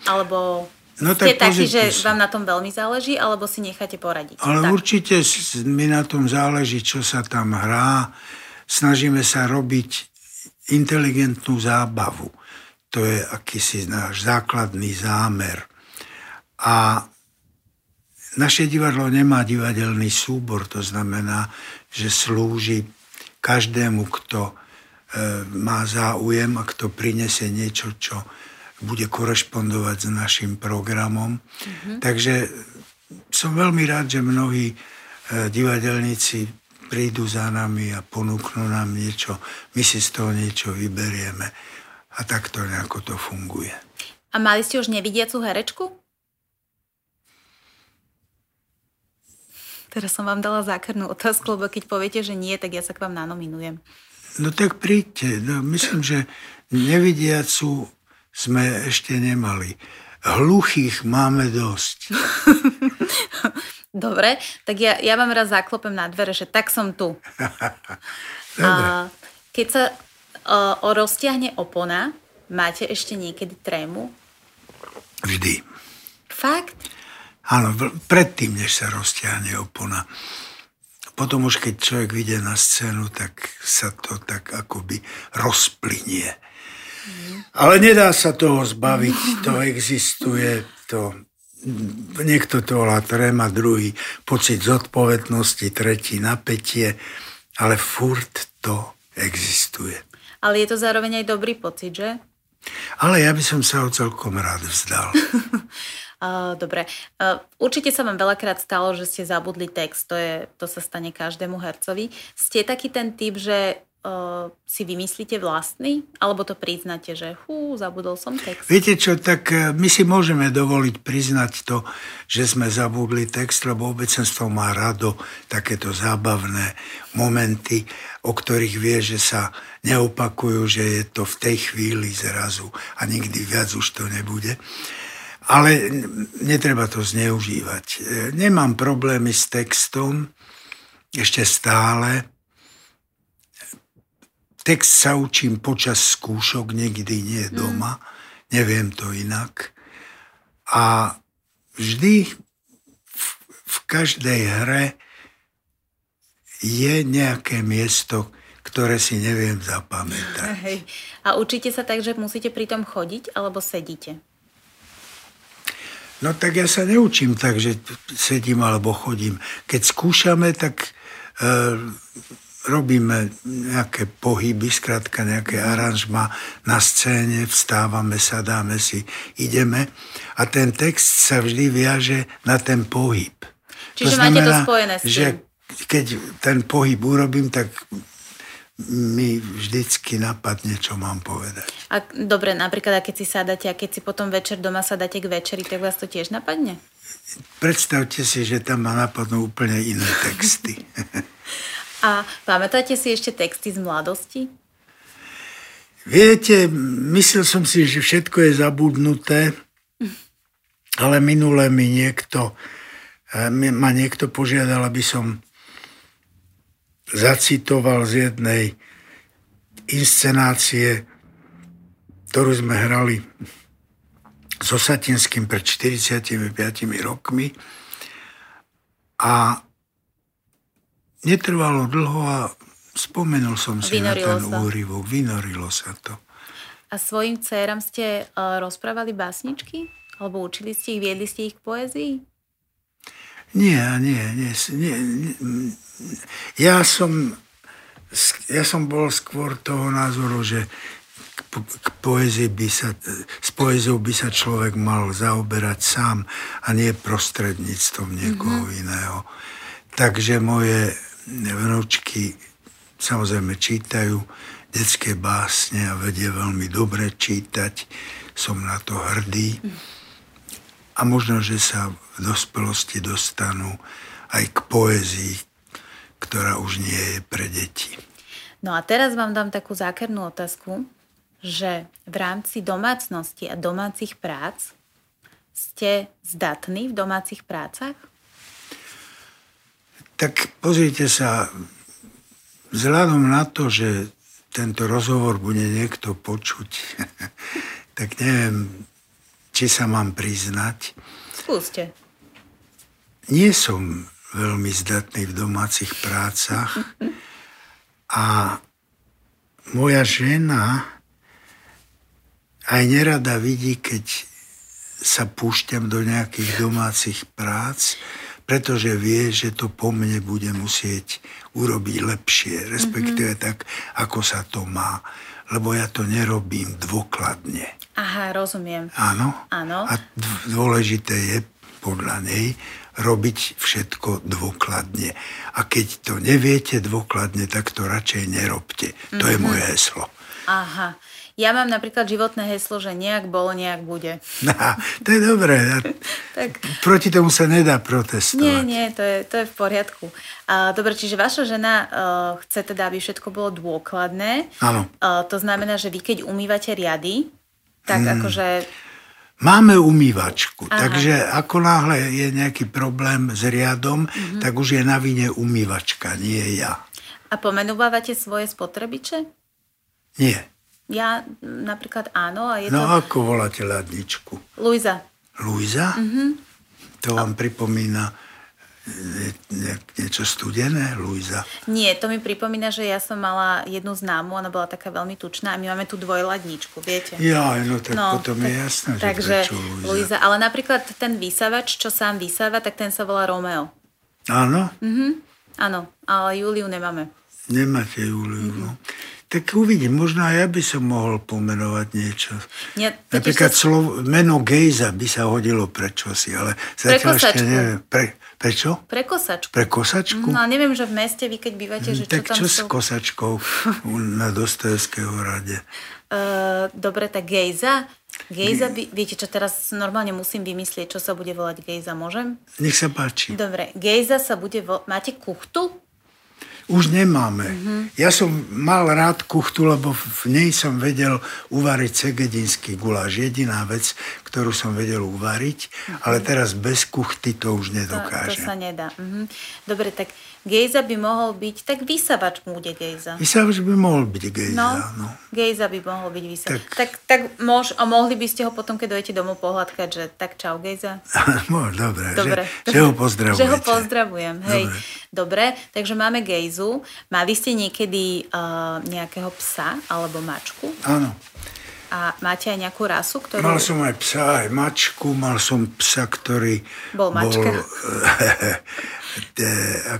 Alebo No ste takí, že vám na tom veľmi záleží, alebo si necháte poradiť? Ale tak. určite mi na tom záleží, čo sa tam hrá. Snažíme sa robiť inteligentnú zábavu. To je akýsi náš základný zámer. A naše divadlo nemá divadelný súbor, to znamená, že slúži každému, kto e, má záujem a kto prinese niečo, čo bude korešpondovať s našim programom. Mm-hmm. Takže som veľmi rád, že mnohí e, divadelníci prídu za nami a ponúknú nám niečo, my si z toho niečo vyberieme a takto nejako to funguje. A mali ste už nevidiacu herečku? Teraz som vám dala zákernú otázku, lebo keď poviete, že nie, tak ja sa k vám nanominujem. No tak príďte. No, myslím, že nevidiacu sme ešte nemali. Hluchých máme dosť. [LAUGHS] Dobre, tak ja, ja vám raz zaklopem na dvere, že tak som tu. [LAUGHS] A keď sa o, o roztiahne opona, máte ešte niekedy trému? Vždy. Fakt? Áno, predtým, než sa roztiahne opona. Potom už keď človek vyjde na scénu, tak sa to tak akoby rozplynie. Ale nedá sa toho zbaviť, to existuje, to niekto to volá tréma, druhý pocit zodpovednosti, tretí napätie, ale furt to existuje. Ale je to zároveň aj dobrý pocit, že? Ale ja by som sa ho celkom rád vzdal. [LAUGHS] Dobre. Určite sa vám veľakrát stalo, že ste zabudli text. To, je, to sa stane každému hercovi. Ste taký ten typ, že uh, si vymyslíte vlastný? Alebo to priznáte, že hú, zabudol som text? Viete čo, tak e, my si môžeme dovoliť priznať to, že sme zabudli text, lebo obecenstvo má rado takéto zábavné momenty, o ktorých vie, že sa neopakujú, že je to v tej chvíli zrazu a nikdy viac už to nebude. Ale netreba to zneužívať. E, nemám problémy s textom, ešte stále, Text sa učím počas skúšok, niekdy nie mm. doma, mm. neviem to inak. A vždy v, v každej hre je nejaké miesto, ktoré si neviem zapamätať. Hej. A učíte sa tak, že musíte pri tom chodiť, alebo sedíte? No tak ja sa neučím tak, že sedím alebo chodím. Keď skúšame, tak e, robíme nejaké pohyby, skrátka nejaké aranžma na scéne, vstávame, sadáme si, ideme a ten text sa vždy viaže na ten pohyb. Čiže to znamená, máte to spojené s tým. že keď ten pohyb urobím, tak mi vždycky napadne, čo mám povedať. A dobre, napríklad, keď si sadáte a keď si potom večer doma sadáte k večeri, tak vás to tiež napadne? Predstavte si, že tam ma napadnú úplne iné texty. [LAUGHS] A pamätáte si ešte texty z mladosti? Viete, myslel som si, že všetko je zabudnuté, ale minule mi niekto, eh, ma niekto požiadal, aby som zacitoval z jednej inscenácie, ktorú sme hrali so Satinským pred 45 rokmi. A netrvalo dlho a spomenul som si vynorilo na ten sa. úryvok. Vynorilo sa to. A svojim dcerám ste uh, rozprávali básničky? Alebo učili ste ich, viedli ste ich k poezii? Nie, nie, nie, nie, nie. Ja som, ja som bol skôr toho názoru, že k, k poezii by sa, s poéziou by sa človek mal zaoberať sám a nie prostredníctvom niekoho mm-hmm. iného. Takže moje vnúčky samozrejme čítajú detské básne a vedia veľmi dobre čítať. Som na to hrdý. A možno, že sa v dospelosti dostanú aj k poezii, ktorá už nie je pre deti. No a teraz vám dám takú zákernú otázku, že v rámci domácnosti a domácich prác ste zdatní v domácich prácach? Tak pozrite sa, vzhľadom na to, že tento rozhovor bude niekto počuť, [LAUGHS] tak neviem, či sa mám priznať. Skúste. Nie som veľmi zdatný v domácich prácach a moja žena aj nerada vidí, keď sa púšťam do nejakých domácich prác, pretože vie, že to po mne bude musieť urobiť lepšie, respektíve mm-hmm. tak, ako sa to má. Lebo ja to nerobím dôkladne. Aha, rozumiem. Áno. Áno. A dôležité je podľa nej robiť všetko dôkladne. A keď to neviete dôkladne, tak to radšej nerobte. To mm-hmm. je mhm. moje heslo. Aha. Ja mám napríklad životné heslo, že nejak bolo, nejak bude. No, to je dobré. [LAUGHS] tak... Proti tomu sa nedá protestovať. Nie, nie, to je, to je v poriadku. Dobre, čiže vaša žena uh, chce teda, aby všetko bolo dôkladné. Áno. Uh, to znamená, že vy keď umývate riady, tak hmm. akože... Máme umývačku, Aha. takže ako náhle je nejaký problém s riadom, mm-hmm. tak už je na vine umývačka, nie ja. A pomenúvate svoje spotrebiče? Nie. Ja napríklad áno. A je no to... ako voláte ľadničku? Luisa. Luisa? Mm-hmm. To vám a... pripomína nie, nie, niečo studené, Luisa? Nie, to mi pripomína, že ja som mala jednu známu, ona bola taká veľmi tučná a my máme tu dvojladničku, viete? Ja, no tak no, potom tak, je jasné, že takže prečo Luisa. Luisa. Ale napríklad ten vysavač, čo sám vysáva, tak ten sa volá Romeo. Áno? Mhm, áno, ale Juliu nemáme. Nemáte Juliu, mm-hmm. no. Tak uvidím, možno aj ja by som mohol pomenovať niečo. Ja, Napríklad sa... slov, meno Gejza by sa hodilo pre čosi, ale zatiaľ ešte neviem. Pre, prečo? Pre kosačku. Pre kosačku? No, neviem, že v meste vy keď bývate, že čo tak tam čo sú... s kosačkou na Dostojevského rade? Uh, [LAUGHS] dobre, tak Gejza? Gejza, by, viete čo, teraz normálne musím vymyslieť, čo sa bude volať Gejza, môžem? Nech sa páči. Dobre, Gejza sa bude volať, máte kuchtu? Už nemáme. Mm-hmm. Ja som mal rád kuchtu, lebo v nej som vedel uvariť segedinský guláš. Jediná vec, ktorú som vedel uvariť, mm-hmm. ale teraz bez kuchty to už nedokážem. To, to sa nedá. Mm-hmm. Dobre, tak Gejza by mohol byť, tak vysavač bude Gejza. Vysavač by mohol byť Gejza, no. no. Gejza by mohol byť vysavač. Tak, tak, tak mož, a mohli by ste ho potom, keď dojete domov pohľadkať, že tak čau Gejza? [LAUGHS] no, dobre, dobre. Že, že ho pozdravujete. Že ho pozdravujem, hej. Dobre. dobre, takže máme Gejzu. Mali ste niekedy uh, nejakého psa alebo mačku? Áno. A máte aj nejakú rasu, ktorú... Mal som aj psa, aj mačku, mal som psa, ktorý bol... mačka? [LAUGHS] Bol, de,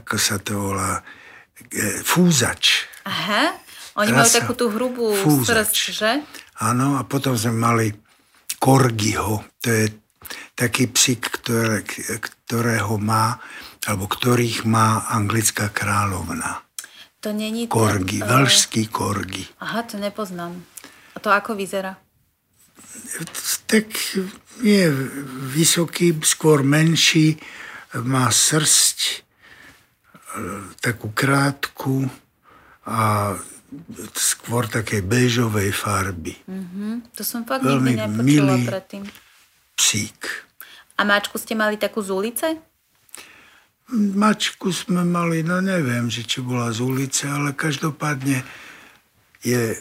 ako sa to volá, e, fúzač. Aha, oni Rasa, majú takú tú hrubú srst, že? Áno, a potom sme mali Korgiho, to je taký psík, ktoré, ktorého má, alebo ktorých má anglická kráľovna. To není... Korgi, ten, veľšský korgi. Aha, to nepoznám. A to ako vyzerá? Tak je vysoký, skôr menší, má srst takú krátku a skôr takej bežovej farby. Mm-hmm. To som fakt Veľmi nikdy nepočula predtým. psík. A mačku ste mali takú z ulice? Mačku sme mali, no neviem, že či bola z ulice, ale každopádne je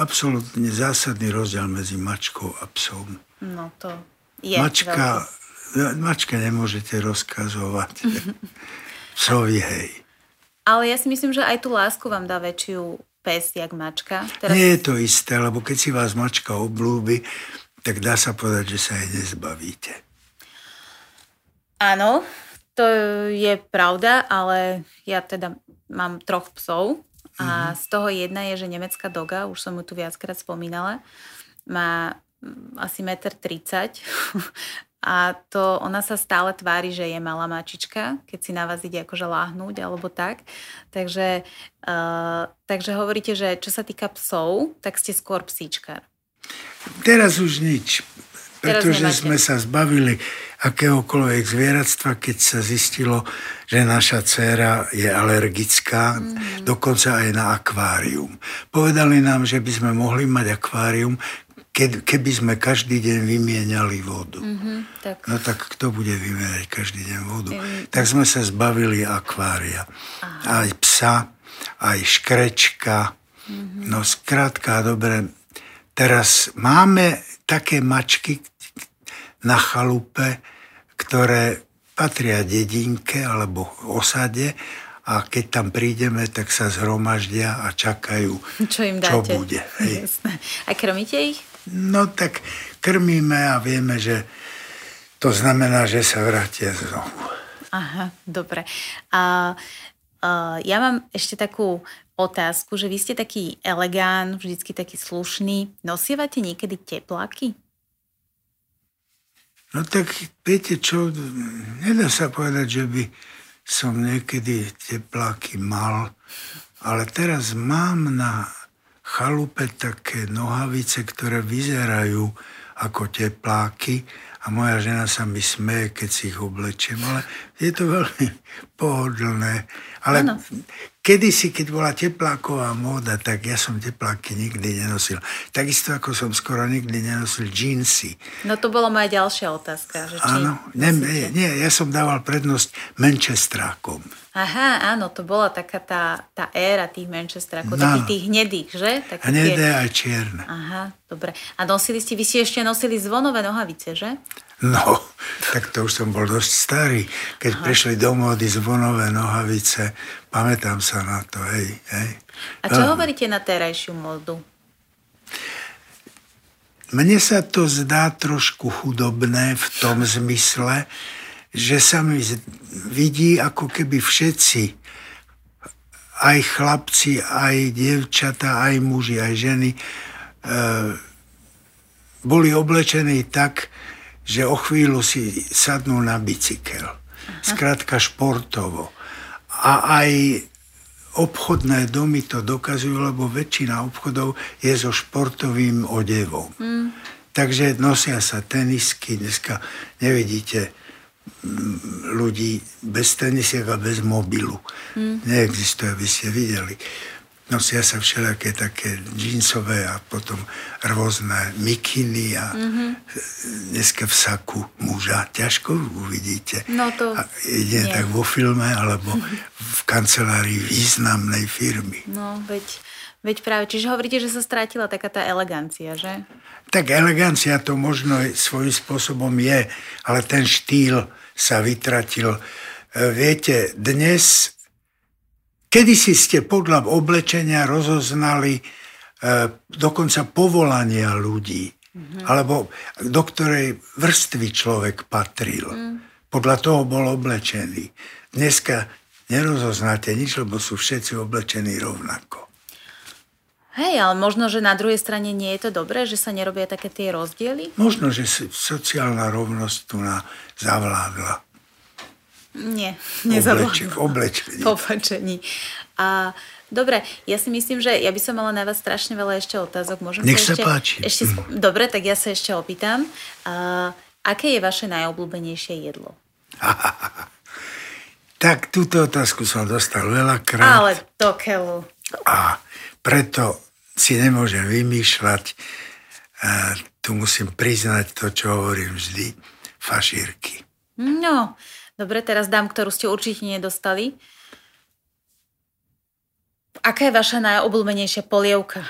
absolútne zásadný rozdiel medzi mačkou a psom. No to je Mačka, veľký. mačka nemôžete rozkazovať. [LAUGHS] Psovi, hej. Ale ja si myslím, že aj tú lásku vám dá väčšiu pes, jak mačka. Teraz... Nie je to isté, lebo keď si vás mačka oblúbi, tak dá sa povedať, že sa jej nezbavíte. Áno, to je pravda, ale ja teda mám troch psov a mm-hmm. z toho jedna je, že nemecká doga, už som ju tu viackrát spomínala, má mm, asi 1,30 m [LAUGHS] a to ona sa stále tvári, že je malá mačička, keď si na vás ide akože láhnuť alebo tak. Takže, uh, takže hovoríte, že čo sa týka psov, tak ste skôr psíčkar. Teraz už nič. Pretože sme sa zbavili akéhokoľvek zvieratstva, keď sa zistilo, že naša dcéra je alergická, mm. dokonca aj na akvárium. Povedali nám, že by sme mohli mať akvárium, keby sme každý deň vymieniali vodu. Mm-hmm, tak. No tak kto bude vymieňať každý deň vodu? Mm. Tak sme sa zbavili akvária. Aha. Aj psa, aj škrečka. Mm-hmm. No skrátka, dobre, teraz máme také mačky, na chalupe, ktoré patria dedinke alebo osade a keď tam prídeme, tak sa zhromaždia a čakajú, čo, im dáte. čo bude. Hej. A krmíte ich? No tak krmíme a vieme, že to znamená, že sa vrátia znovu. Aha, dobre. A, a ja mám ešte takú otázku, že vy ste taký elegán, vždycky taký slušný. Nosievate niekedy tepláky? No tak viete čo, nedá sa povedať, že by som niekedy tepláky mal, ale teraz mám na chalupe také nohavice, ktoré vyzerajú ako tepláky a moja žena sa mi smeje, keď si ich oblečiem, ale je to veľmi [LAUGHS] pohodlné. Ale ano. kedysi, keď bola tepláková móda, tak ja som tepláky nikdy nenosil. Takisto ako som skoro nikdy nenosil džínsy. No to bola moja ďalšia otázka. Že Áno, nie, nie, ja som dával prednosť Manchestrákom. Aha, áno, to bola taká tá, tá éra tých Manchesterákov, no. takých tých hnedých, že? Také Hnedé tie... a čierne. Aha, dobre. A nosili ste, vy ste ešte nosili zvonové nohavice, že? No, tak to už som bol dosť starý. Keď Aha. prišli do módy zvonové nohavice, pamätám sa na to, hej, hej. A čo no. hovoríte na terajšiu módu? Mne sa to zdá trošku chudobné v tom zmysle, že sa mi vidí, ako keby všetci, aj chlapci, aj dievčata, aj muži, aj ženy, e, boli oblečení tak, že o chvíľu si sadnú na bicykel. Skrátka športovo. A aj obchodné domy to dokazujú, lebo väčšina obchodov je so športovým odevom. Mm. Takže nosia sa tenisky, dneska nevidíte ľudí bez tenisiek a bez mobilu. Mm. Neexistuje, aby ste videli. Nosia sa všelijaké také džínsové a potom rôzne mikiny a mm-hmm. dneska v saku muža ťažko uvidíte. No to a ide tak vo filme alebo [LAUGHS] v kancelárii významnej firmy. No, veď, veď práve. Čiže hovoríte, že sa strátila taká tá elegancia, že? Tak elegancia to možno svojím spôsobom je, ale ten štýl sa vytratil. E, viete, dnes, kedy si ste podľa oblečenia rozoznali e, dokonca povolania ľudí, mm-hmm. alebo do ktorej vrstvy človek patril. Mm. Podľa toho bol oblečený. Dneska nerozoznáte nič, lebo sú všetci oblečení rovnako. Hej, ale možno, že na druhej strane nie je to dobré, že sa nerobia také tie rozdiely? Možno, že sociálna rovnosť tu na zavládla. Nie, nezavládla. V oblečení. V [LAUGHS] oblečení. A dobre, ja si myslím, že ja by som mala na vás strašne veľa ešte otázok. Môžem Nech sa, ešte, páči. Ešte, mm. Dobre, tak ja sa ešte opýtam. A, aké je vaše najobľúbenejšie jedlo? [LAUGHS] tak túto otázku som dostal veľakrát. Ale to keľu. A preto si nemôžem vymýšľať. A tu musím priznať to, čo hovorím vždy. Fašírky. No, dobre, teraz dám, ktorú ste určite nedostali. Aká je vaša najobľúbenejšia polievka?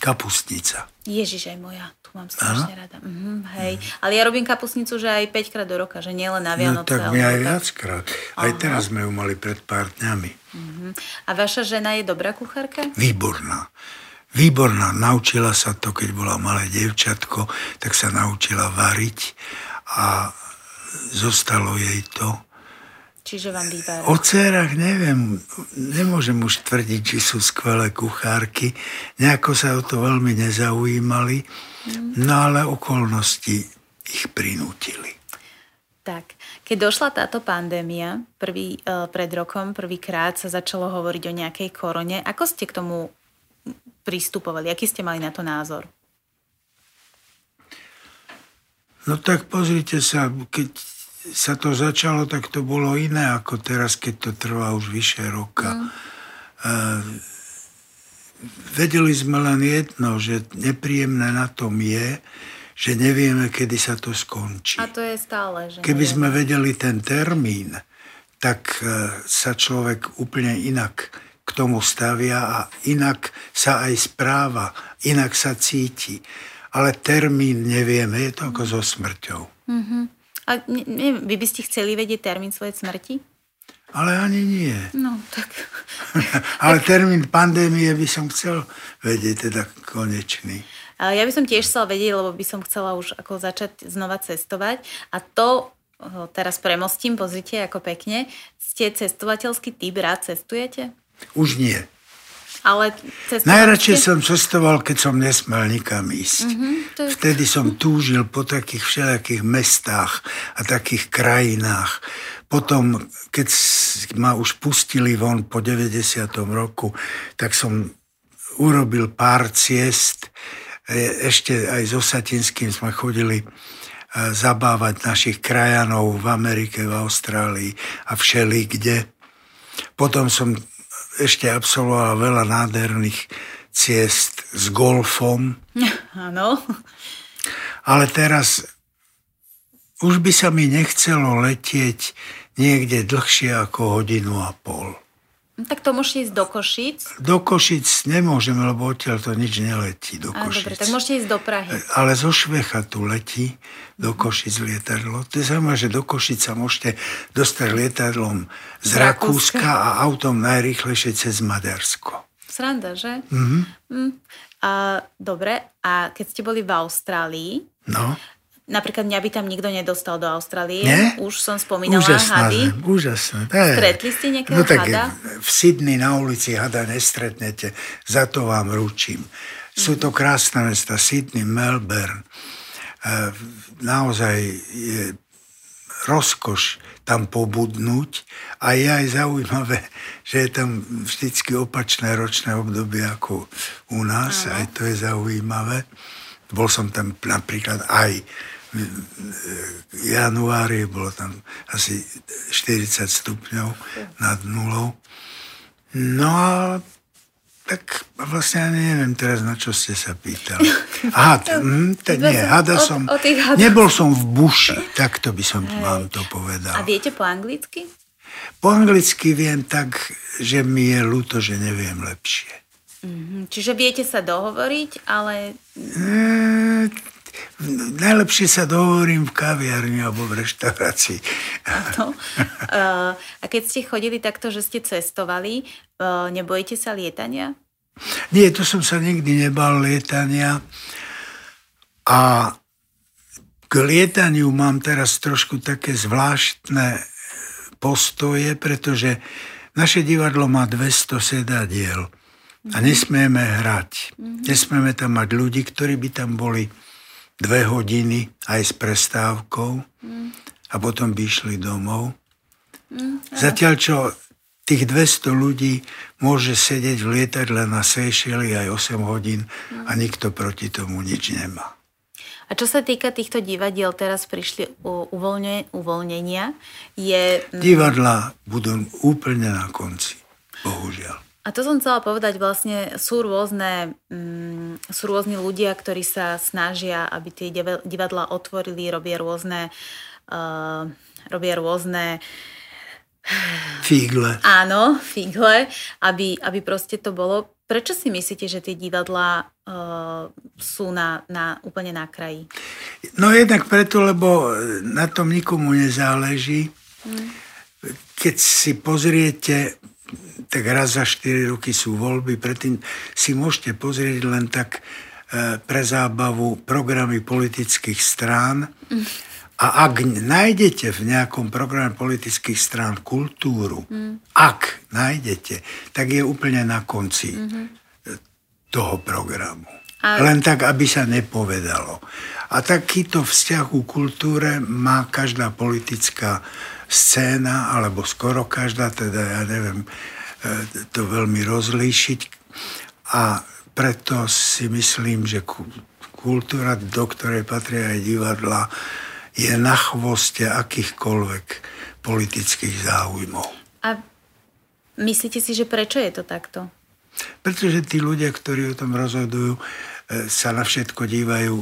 Kapustnica. Ježiš, aj moja. Tu mám strašne rada. Mhm, hej. Ale ja robím kapustnicu, že aj 5 krát do roka, že nielen na Vianoce. No tak my aj viackrát. Aj teraz sme ju mali pred pár dňami. Uh-huh. A vaša žena je dobrá kuchárka? Výborná. Výborná. Naučila sa to, keď bola malé dievčatko, tak sa naučila variť a zostalo jej to. Čiže vám vyvára. O dcerách neviem, nemôžem už tvrdiť, či sú skvelé kuchárky. Nejako sa o to veľmi nezaujímali, mm. no ale okolnosti ich prinútili. Tak, keď došla táto pandémia, prvý, uh, pred rokom, prvýkrát sa začalo hovoriť o nejakej korone, ako ste k tomu pristupovali? Aký ste mali na to názor? No tak pozrite sa, keď sa to začalo, tak to bolo iné ako teraz, keď to trvá už vyše roka. Mm. Uh, vedeli sme len jedno, že nepríjemné na tom je, že nevieme, kedy sa to skončí. A to je stále. Že Keby nevieme. sme vedeli ten termín, tak uh, sa človek úplne inak k tomu stavia a inak sa aj správa, inak sa cíti. Ale termín nevieme, je to ako so smrťou. Mm-hmm. A neviem, vy by ste chceli vedieť termín svojej smrti? Ale ani nie. No, tak... [LAUGHS] Ale termín pandémie by som chcel vedieť, teda konečný. Ja by som tiež chcela vedieť, lebo by som chcela už ako začať znova cestovať a to teraz premostím, pozrite ako pekne. Ste cestovateľský typ, rád cestujete? Už nie. Ale Najradšej ste... som cestoval, keď som nesmel nikam ísť. Mm-hmm, to je... Vtedy som túžil po takých všelijakých mestách a takých krajinách. Potom, keď ma už pustili von po 90. roku, tak som urobil pár ciest. E, ešte aj so Satinským sme chodili e, zabávať našich krajanov v Amerike, v Austrálii a všeli kde. Potom som ešte absolvoval veľa nádherných ciest s golfom. [LAUGHS] Áno. Ale teraz už by sa mi nechcelo letieť niekde dlhšie ako hodinu a pol. No, tak to môžete ísť do Košic? Do Košic nemôžeme, lebo odtiaľ to nič neletí do Košic. dobre, tak môžete ísť do Prahy. Ale zo Švecha tu letí do Košic lietadlo. To je zaujímavé, že do Košic sa môžete dostať lietadlom z, Rakúska. Rakúska a autom najrýchlejšie cez Maďarsko. Sranda, že? Mm-hmm. Mm. A, dobre, a keď ste boli v Austrálii, no. Napríklad mňa by tam nikto nedostal do Austrálie. Nie? Už som spomínala úžasná hady. Zem, úžasné. Stretli ste nejakého no, tak hada? V Sydney na ulici hada nestretnete. Za to vám ručím. Sú to krásne mesta. Sydney, Melbourne. E, naozaj je rozkoš tam pobudnúť a je aj zaujímavé, že je tam vždycky opačné ročné obdobie ako u nás, Aha. aj to je zaujímavé. Bol som tam napríklad aj januári bolo tam asi 40 stupňov nad nulou. No a tak vlastne ani neviem teraz, na čo ste sa pýtali. [LAUGHS] Aha, t- hm, t- nie, hada som, o, o nebol som v buši, [LAUGHS] takto by som vám to povedal. A viete po anglicky? Po anglicky viem tak, že mi je ľúto, že neviem lepšie. Mm-hmm. Čiže viete sa dohovoriť, ale... E, najlepšie sa dohovorím v kaviarni alebo v reštaurácii. No. A keď ste chodili takto, že ste cestovali, eh, nebojíte sa lietania? Nie, to som sa nikdy nebal lietania. A k lietaniu mám teraz trošku také zvláštne postoje, pretože naše divadlo má 200 sedadiel a mhm. nesmieme hrať. Mm-hmm. Nesmieme tam mať ľudí, ktorí by tam boli dve hodiny aj s prestávkou mm. a potom by išli domov. Mm, Zatiaľ, čo tých 200 ľudí môže sedieť v lietadle na Seychelles aj 8 hodín mm. a nikto proti tomu nič nemá. A čo sa týka týchto divadiel, teraz prišli uvoľne, uvoľnenia, je... Mm, Divadla budú úplne na konci, bohužiaľ. A to som chcela povedať, vlastne sú rôzne, mm, sú rôzni ľudia, ktorí sa snažia, aby tie divadla otvorili, robia rôzne, uh, robia rôzne [SIGHS] Figle. Áno, figle, aby, aby proste to bolo. Prečo si myslíte, že tie divadlá uh, sú na, na, úplne na kraji? No jednak preto, lebo na tom nikomu nezáleží. Hmm. Keď si pozriete tak raz za 4 roky sú voľby, predtým si môžete pozrieť len tak e, pre zábavu programy politických strán a ak nájdete v nejakom programe politických strán kultúru, mm. ak nájdete, tak je úplne na konci mm-hmm. toho programu. A... Len tak, aby sa nepovedalo. A takýto vzťah ku kultúre má každá politická scéna, alebo skoro každá, teda ja neviem, to veľmi rozlíšiť a preto si myslím, že kultúra, do ktorej patria aj divadla, je na chvoste akýchkoľvek politických záujmov. A myslíte si, že prečo je to takto? Pretože tí ľudia, ktorí o tom rozhodujú, e, sa na všetko dívajú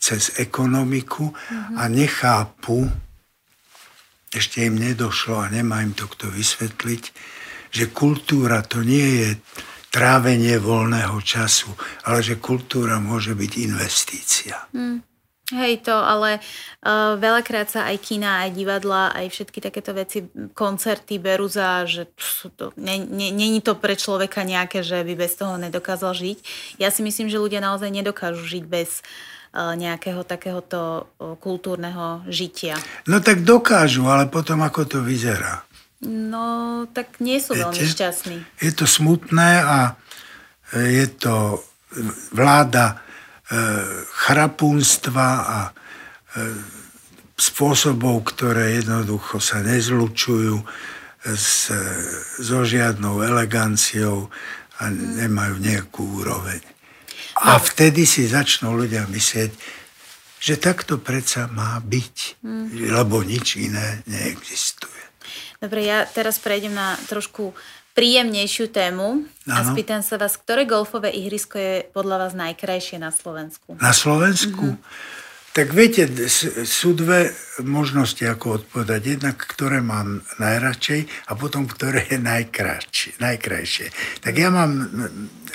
cez ekonomiku uh-huh. a nechápu, ešte im nedošlo a nemá im to kto vysvetliť, že kultúra to nie je trávenie voľného času, ale že kultúra môže byť investícia. Hmm. Hej to, ale uh, veľakrát sa aj kina, aj divadla, aj všetky takéto veci, koncerty berú za, že to, není ne, to pre človeka nejaké, že by bez toho nedokázal žiť. Ja si myslím, že ľudia naozaj nedokážu žiť bez uh, nejakého takéhoto uh, kultúrneho žitia. No tak dokážu, ale potom ako to vyzerá? No, tak nie sú Viete? veľmi šťastní. Je to smutné a je to vláda chrapunstva a e, spôsobov, ktoré jednoducho sa nezlučujú s, so žiadnou eleganciou a nemajú nejakú úroveň. A no. vtedy si začnú ľudia myslieť, že takto predsa má byť, mm. lebo nič iné neexistuje. Dobre, ja teraz prejdem na trošku príjemnejšiu tému ano. a spýtam sa vás, ktoré golfové ihrisko je podľa vás najkrajšie na Slovensku? Na Slovensku? Mm-hmm. Tak viete, sú dve možnosti, ako odpovedať. Jednak, ktoré mám najradšej a potom, ktoré je najkrajšie. najkrajšie. Tak ja mám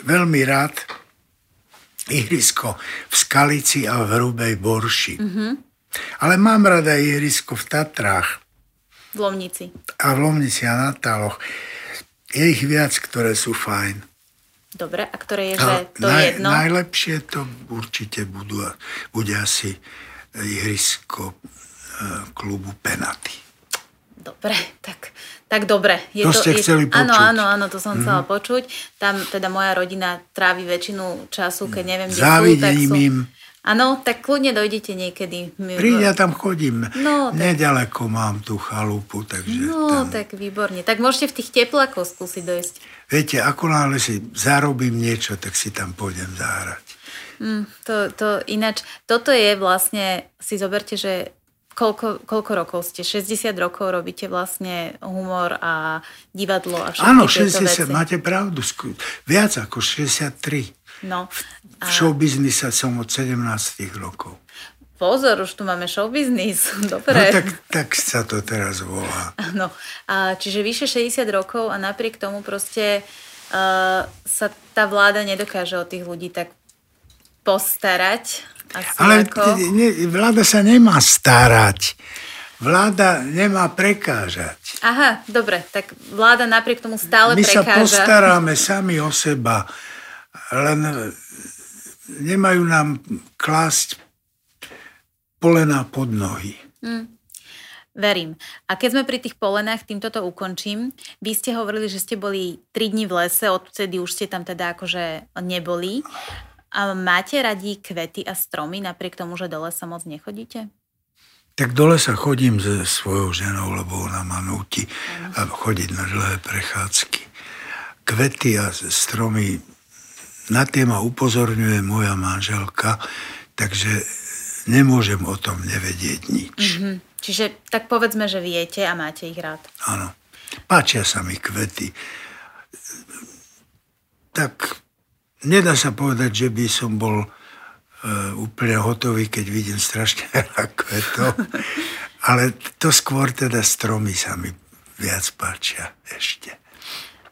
veľmi rád ihrisko v Skalici a v Hrubej Borši. Mm-hmm. Ale mám rada ihrisko v Tatrách. V Lomnici. A v Lomnici a na Táloch je ich viac, ktoré sú fajn. Dobre, a ktoré je, že to naj, jedno? Najlepšie to určite budú, bude asi ihrisko e, klubu Penaty. Dobre, tak, tak dobre. Je to, to ste je, chceli počuť. Áno, áno, áno, to som mm-hmm. chcela počuť. Tam teda moja rodina trávi väčšinu času, keď neviem, kde sú, tak sú... im Áno, tak kľudne dojdete niekedy. Príď, ja tam chodím. No, tak... Nedaleko mám tú chalupu, takže No, tam... tak výborne. Tak môžete v tých teplákoch skúsiť dojsť. Viete, ako náhle si zarobím niečo, tak si tam pôjdem zahrať. Mm, to, to ináč, toto je vlastne, si zoberte, že koľko, koľko rokov ste? 60 rokov robíte vlastne humor a divadlo a všetky Áno, 60, veci. máte pravdu. Viac ako 63. No. A... V showbiznise som od 17 rokov. Pozor, už tu máme showbiznis. [LAUGHS] Dobre. No tak, tak sa to teraz volá. No, a čiže vyše 60 rokov a napriek tomu proste uh, sa tá vláda nedokáže o tých ľudí tak postarať. Asi Ale ako... ne, vláda sa nemá starať. Vláda nemá prekážať. Aha, dobre, tak vláda napriek tomu stále My prekáža. My sa postaráme sami o seba len nemajú nám klásť polená pod nohy. Mm. Verím. A keď sme pri tých polenách, týmto to ukončím. Vy ste hovorili, že ste boli 3 dní v lese, odtedy už ste tam teda akože neboli. A máte radi kvety a stromy, napriek tomu, že do lesa moc nechodíte? Tak do lesa chodím so svojou ženou, lebo ona ma núti chodiť na dlhé prechádzky. Kvety a stromy na tie ma upozorňuje moja manželka, takže nemôžem o tom nevedieť nič. Mm-hmm. Čiže tak povedzme, že viete a máte ich rád. Áno. Páčia sa mi kvety. Tak nedá sa povedať, že by som bol e, úplne hotový, keď vidím strašne [LAUGHS] veľa kvetov. Ale to skôr teda stromy sa mi viac páčia ešte.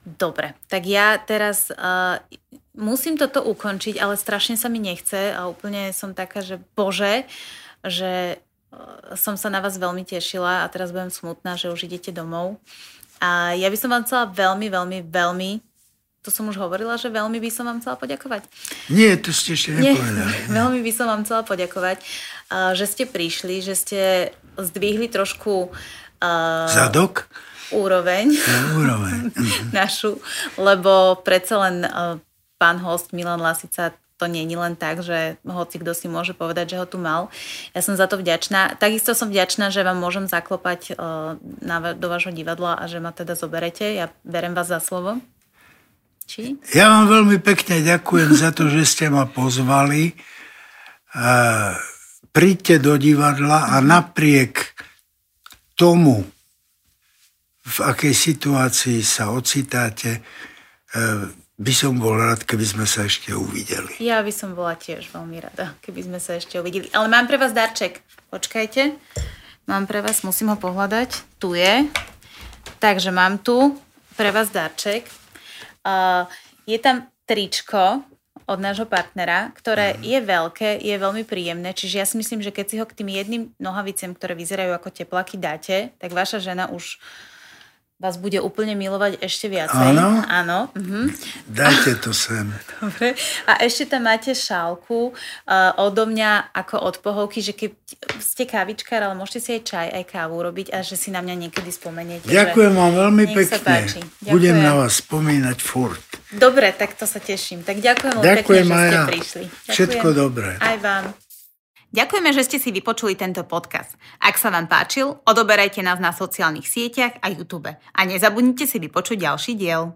Dobre, tak ja teraz uh, musím toto ukončiť, ale strašne sa mi nechce a úplne som taká, že bože, že e, som sa na vás veľmi tešila a teraz budem smutná, že už idete domov. A ja by som vám chcela veľmi, veľmi, veľmi to som už hovorila, že veľmi by som vám chcela poďakovať. Nie, to ste ešte nepovedali. Nie, [LAUGHS] veľmi by som vám chcela poďakovať, že ste prišli, že ste zdvihli trošku... Uh, Zadok? Úroveň. Ja, úroveň. [LAUGHS] našu, lebo predsa len uh, pán host Milan Lasica to nie je len tak, že hoci kto si môže povedať, že ho tu mal. Ja som za to vďačná. Takisto som vďačná, že vám môžem zaklopať uh, na, do vášho divadla a že ma teda zoberete. Ja berem vás za slovo. Či? Ja vám veľmi pekne ďakujem za to, že ste ma pozvali. Uh, príďte do divadla a napriek tomu, v akej situácii sa ocitáte, uh, by som bol rád, keby sme sa ešte uvideli. Ja by som bola tiež veľmi rada, keby sme sa ešte uvideli. Ale mám pre vás darček. Počkajte. Mám pre vás, musím ho pohľadať. Tu je. Takže mám tu pre vás darček. Uh, je tam tričko od nášho partnera, ktoré mm. je veľké, je veľmi príjemné, čiže ja si myslím, že keď si ho k tým jedným nohavicem, ktoré vyzerajú ako teplaky, dáte, tak vaša žena už vás bude úplne milovať ešte viacej. Áno? Áno. Uh-huh. Dajte [LAUGHS] to sem. Dobre. A ešte tam máte šálku uh, odo mňa ako od pohovky, že keď ste kávičkár, ale môžete si aj čaj, aj kávu robiť a že si na mňa niekedy spomeniete. Ďakujem vám veľmi pekne. Budem na vás spomínať furt. Dobre, tak to sa teším. Tak ďakujem veľmi pekne, že ste prišli. Ďakujem. Všetko dobré. Aj vám. Ďakujeme, že ste si vypočuli tento podcast. Ak sa vám páčil, odoberajte nás na sociálnych sieťach a YouTube. A nezabudnite si vypočuť ďalší diel.